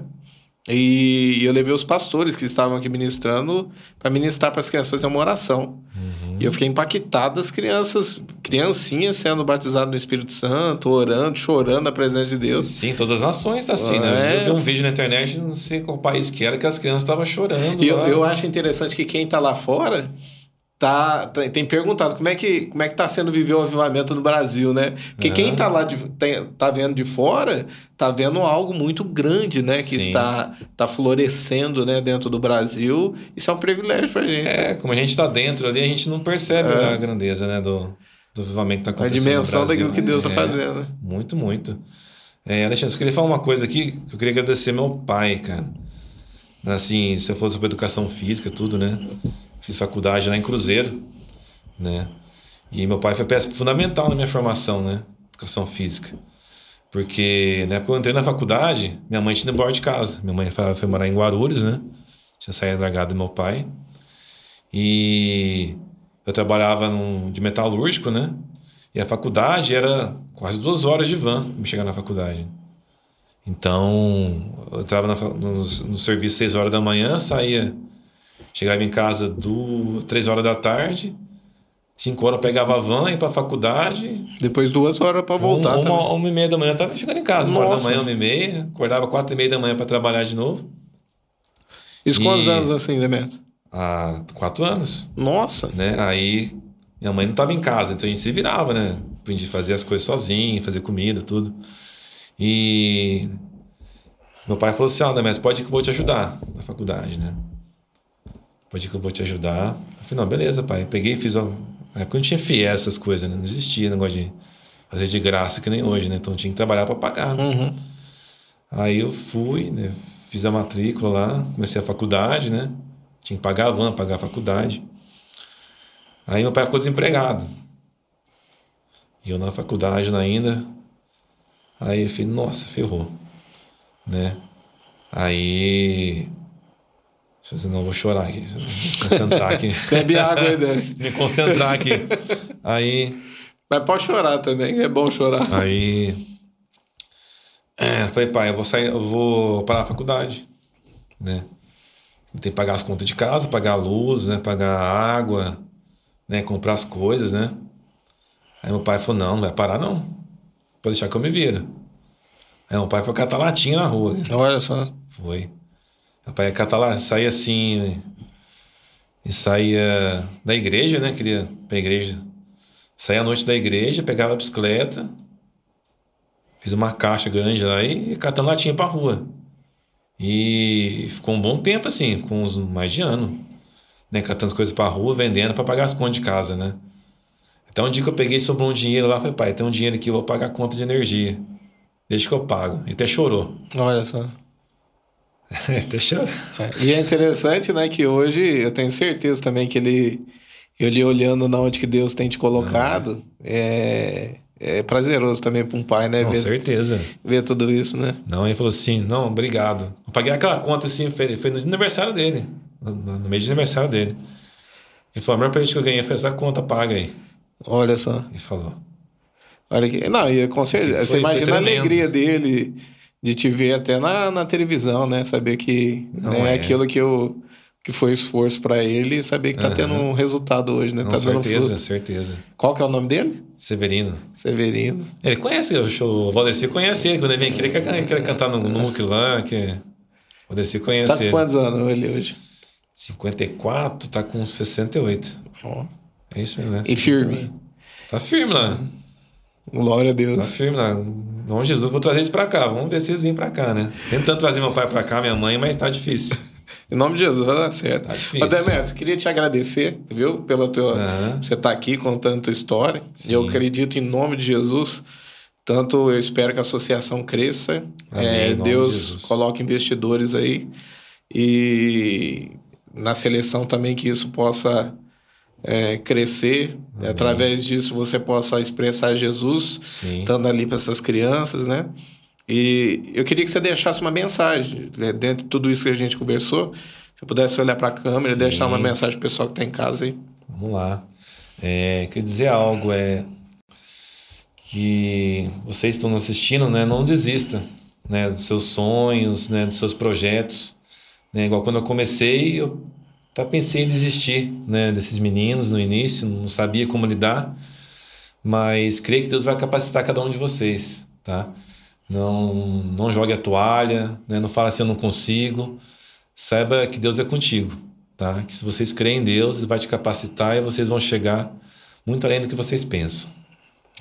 E eu levei os pastores que estavam aqui ministrando para ministrar para as crianças fazer uma oração. Uhum. E eu fiquei impactado as crianças, criancinhas sendo batizadas no Espírito Santo, orando, chorando na presença de Deus. Sim, todas as nações tá assim, né? Eu vi um vídeo na internet, não sei qual país que era, que as crianças estavam chorando. E eu, eu acho interessante que quem está lá fora tá, tá, tem perguntado como é que como é que tá sendo viver o avivamento no Brasil, né? Porque uhum. quem tá lá de, tem, tá vendo de fora tá vendo algo muito grande, né? Que Sim. está tá florescendo, né? Dentro do Brasil. Isso é um privilégio para gente. É, né? como a gente está dentro ali, a gente não percebe é. a grandeza, né? Do, do avivamento que tá acontecendo. A dimensão daquilo que Deus está é, fazendo. Muito, muito. É, Alexandre, eu queria falar uma coisa aqui que eu queria agradecer meu pai, cara. Assim, se eu fosse para educação física, tudo, né? Fiz faculdade lá em Cruzeiro, né? E meu pai foi peça fundamental na minha formação, né? Educação física. Porque na época eu entrei na faculdade, minha mãe tinha embora de casa. Minha mãe foi, foi morar em Guarulhos, né? Tinha saído largado do meu pai. E eu trabalhava num, de metalúrgico, né? E a faculdade era quase duas horas de van para chegar na faculdade. Então, eu entrava na, no, no serviço seis horas da manhã, saía Chegava em casa do três horas da tarde, cinco horas pegava a van e para a faculdade. Depois duas horas para voltar. Um, uma, uma e meia da manhã estava chegando em casa, uma hora da manhã, uma e meia, acordava quatro e meia da manhã para trabalhar de novo. Isso e... quantos anos assim, Demetrio? Há quatro anos. Nossa! Né? Aí minha mãe não estava em casa, então a gente se virava, né? A gente fazia as coisas sozinho, fazer comida, tudo. E meu pai falou assim: Ó, oh, pode ir que eu vou te ajudar na faculdade, né? Pode que eu vou te ajudar. Eu falei, não, beleza, pai. Peguei e fiz. Uma... Na época não tinha FIE essas coisas, né? Não existia negócio de fazer de graça que nem hoje, né? Então tinha que trabalhar para pagar. Uhum. Aí eu fui, né? Fiz a matrícula lá, comecei a faculdade, né? Tinha que pagar a van, pagar a faculdade. Aí meu pai ficou desempregado. E eu na faculdade ainda. Aí eu falei, nossa, ferrou. Né? Aí Eu vou chorar aqui. Me concentrar aqui. Bebe água aí. Me concentrar aqui. Aí. Mas pode chorar também, é bom chorar. Aí. É, falei, pai, eu vou sair, eu vou parar a faculdade, né? Tem que pagar as contas de casa, pagar a luz, né? Pagar a água, né? Comprar as coisas, né? Aí meu pai falou, não, não vai parar não. Pode deixar que eu me viro. Aí meu pai foi catar latinha na rua. Olha só. Foi. Meu pai ia catar lá, saía assim... E saía da igreja, né? Queria pra igreja. Saía à noite da igreja, pegava a bicicleta, fiz uma caixa grande lá e catando latinha pra rua. E ficou um bom tempo assim, ficou uns mais de ano, né? Catando as coisas pra rua, vendendo para pagar as contas de casa, né? Até um dia que eu peguei sobrou um dinheiro lá, falei, pai, tem um dinheiro aqui, eu vou pagar a conta de energia. Deixa que eu pago. Ele até chorou. Olha só. É, e é interessante, né, que hoje eu tenho certeza também que ele, ele olhando na onde que Deus tem te colocado, é, é prazeroso também para um pai, né? Com ver, certeza. Ver tudo isso, né? Não, ele falou assim, não, obrigado. Eu paguei aquela conta assim, foi, foi no aniversário dele, no, no mês de aniversário dele. Ele falou, a melhor presente que eu ganhei foi essa conta, paga aí. Olha só. Ele falou. Olha que. Não, e com certeza. Foi- você imagina a alegria dele de te ver até na, na televisão, né? Saber que né, é. aquilo que, eu, que foi esforço para ele, saber que tá Aham. tendo um resultado hoje, né? Não, tá dando certeza, fruto. certeza. Qual que é o nome dele? Severino. Severino. Ele conhece, o show- o Valdeci conhece ele. Quando ele vem aqui, ele quer, ele quer cantar no núcleo lá. Que... O Valdeci conhece Tá com ele. quantos anos ele hoje? 54, tá com 68. Ó, É isso mesmo, né? E firme. Tá firme lá. Glória a Tá Deus. firme lá. Em nome de Jesus, vou trazer eles pra cá. Vamos ver se eles vêm pra cá, né? Tentando trazer meu pai pra cá, minha mãe, mas tá difícil. Em nome de Jesus, vai dar certo. Tá difícil. Ô, Demetrios, queria te agradecer, viu? Pela tua. Aham. Você tá aqui contando tua história. Sim. Eu acredito em nome de Jesus. Tanto eu espero que a associação cresça. Amém, É, de Deus Jesus. coloque investidores aí. E na seleção também que isso possa é, crescer. Amém. Através disso você possa expressar Jesus Sim. estando ali para essas crianças, né? E eu queria que você deixasse uma mensagem, né? dentro de tudo isso que a gente conversou, se pudesse olhar para a câmera e Sim. deixar uma mensagem pro pessoal que está em casa aí. Vamos lá. É, queria dizer algo, é que vocês estão assistindo, né? Não desista, né? Dos seus sonhos, né? Dos seus projetos. Né? Igual quando eu comecei, eu até pensei em desistir, né? Desses meninos no início, não sabia como lidar, mas creio que Deus vai capacitar cada um de vocês, tá? Não, não jogue a toalha, né? Não fala assim, eu não consigo. Saiba que Deus é contigo, tá? Que se vocês creem em Deus, Ele vai te capacitar e vocês vão chegar muito além do que vocês pensam.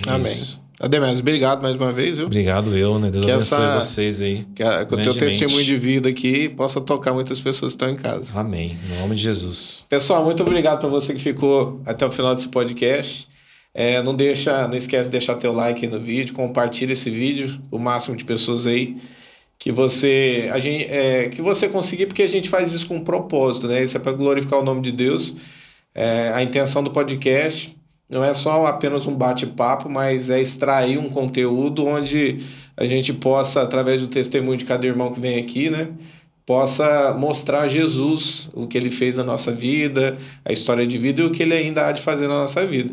Amém. Isso. Ademeus, obrigado mais uma vez, viu? Obrigado eu, né? Deus Que abençoe essa- vocês aí. Que, a, que o teu testemunho de vida aqui possa tocar muitas pessoas que estão em casa. Amém. Em nome de Jesus. Pessoal, muito obrigado para você que ficou até o final desse podcast. É, não deixa, não esquece de deixar teu like aí no vídeo, compartilha esse vídeo, o máximo de pessoas aí que você a gente, é, que você conseguir, porque a gente faz isso com um propósito, né? Isso é para glorificar o nome de Deus. É, a intenção do podcast não é só apenas um bate-papo, mas é extrair um conteúdo onde a gente possa, através do testemunho de cada irmão que vem aqui, né? Possa mostrar Jesus, o que ele fez na nossa vida, a história de vida e o que ele ainda há de fazer na nossa vida.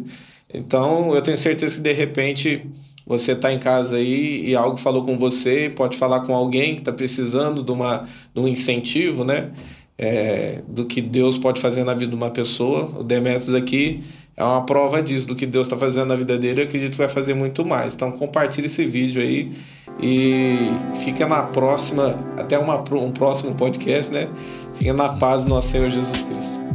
Então, eu tenho certeza que de repente você está em casa aí e algo falou com você, pode falar com alguém que está precisando de, uma, de um incentivo, né? É, do que Deus pode fazer na vida de uma pessoa. O Demetrios aqui é uma prova disso, do que Deus está fazendo na vida dele. Eu acredito que vai fazer muito mais. Então, compartilhe esse vídeo aí e fica na próxima, até uma, um próximo podcast, né? Fica na paz do nosso Senhor Jesus Cristo.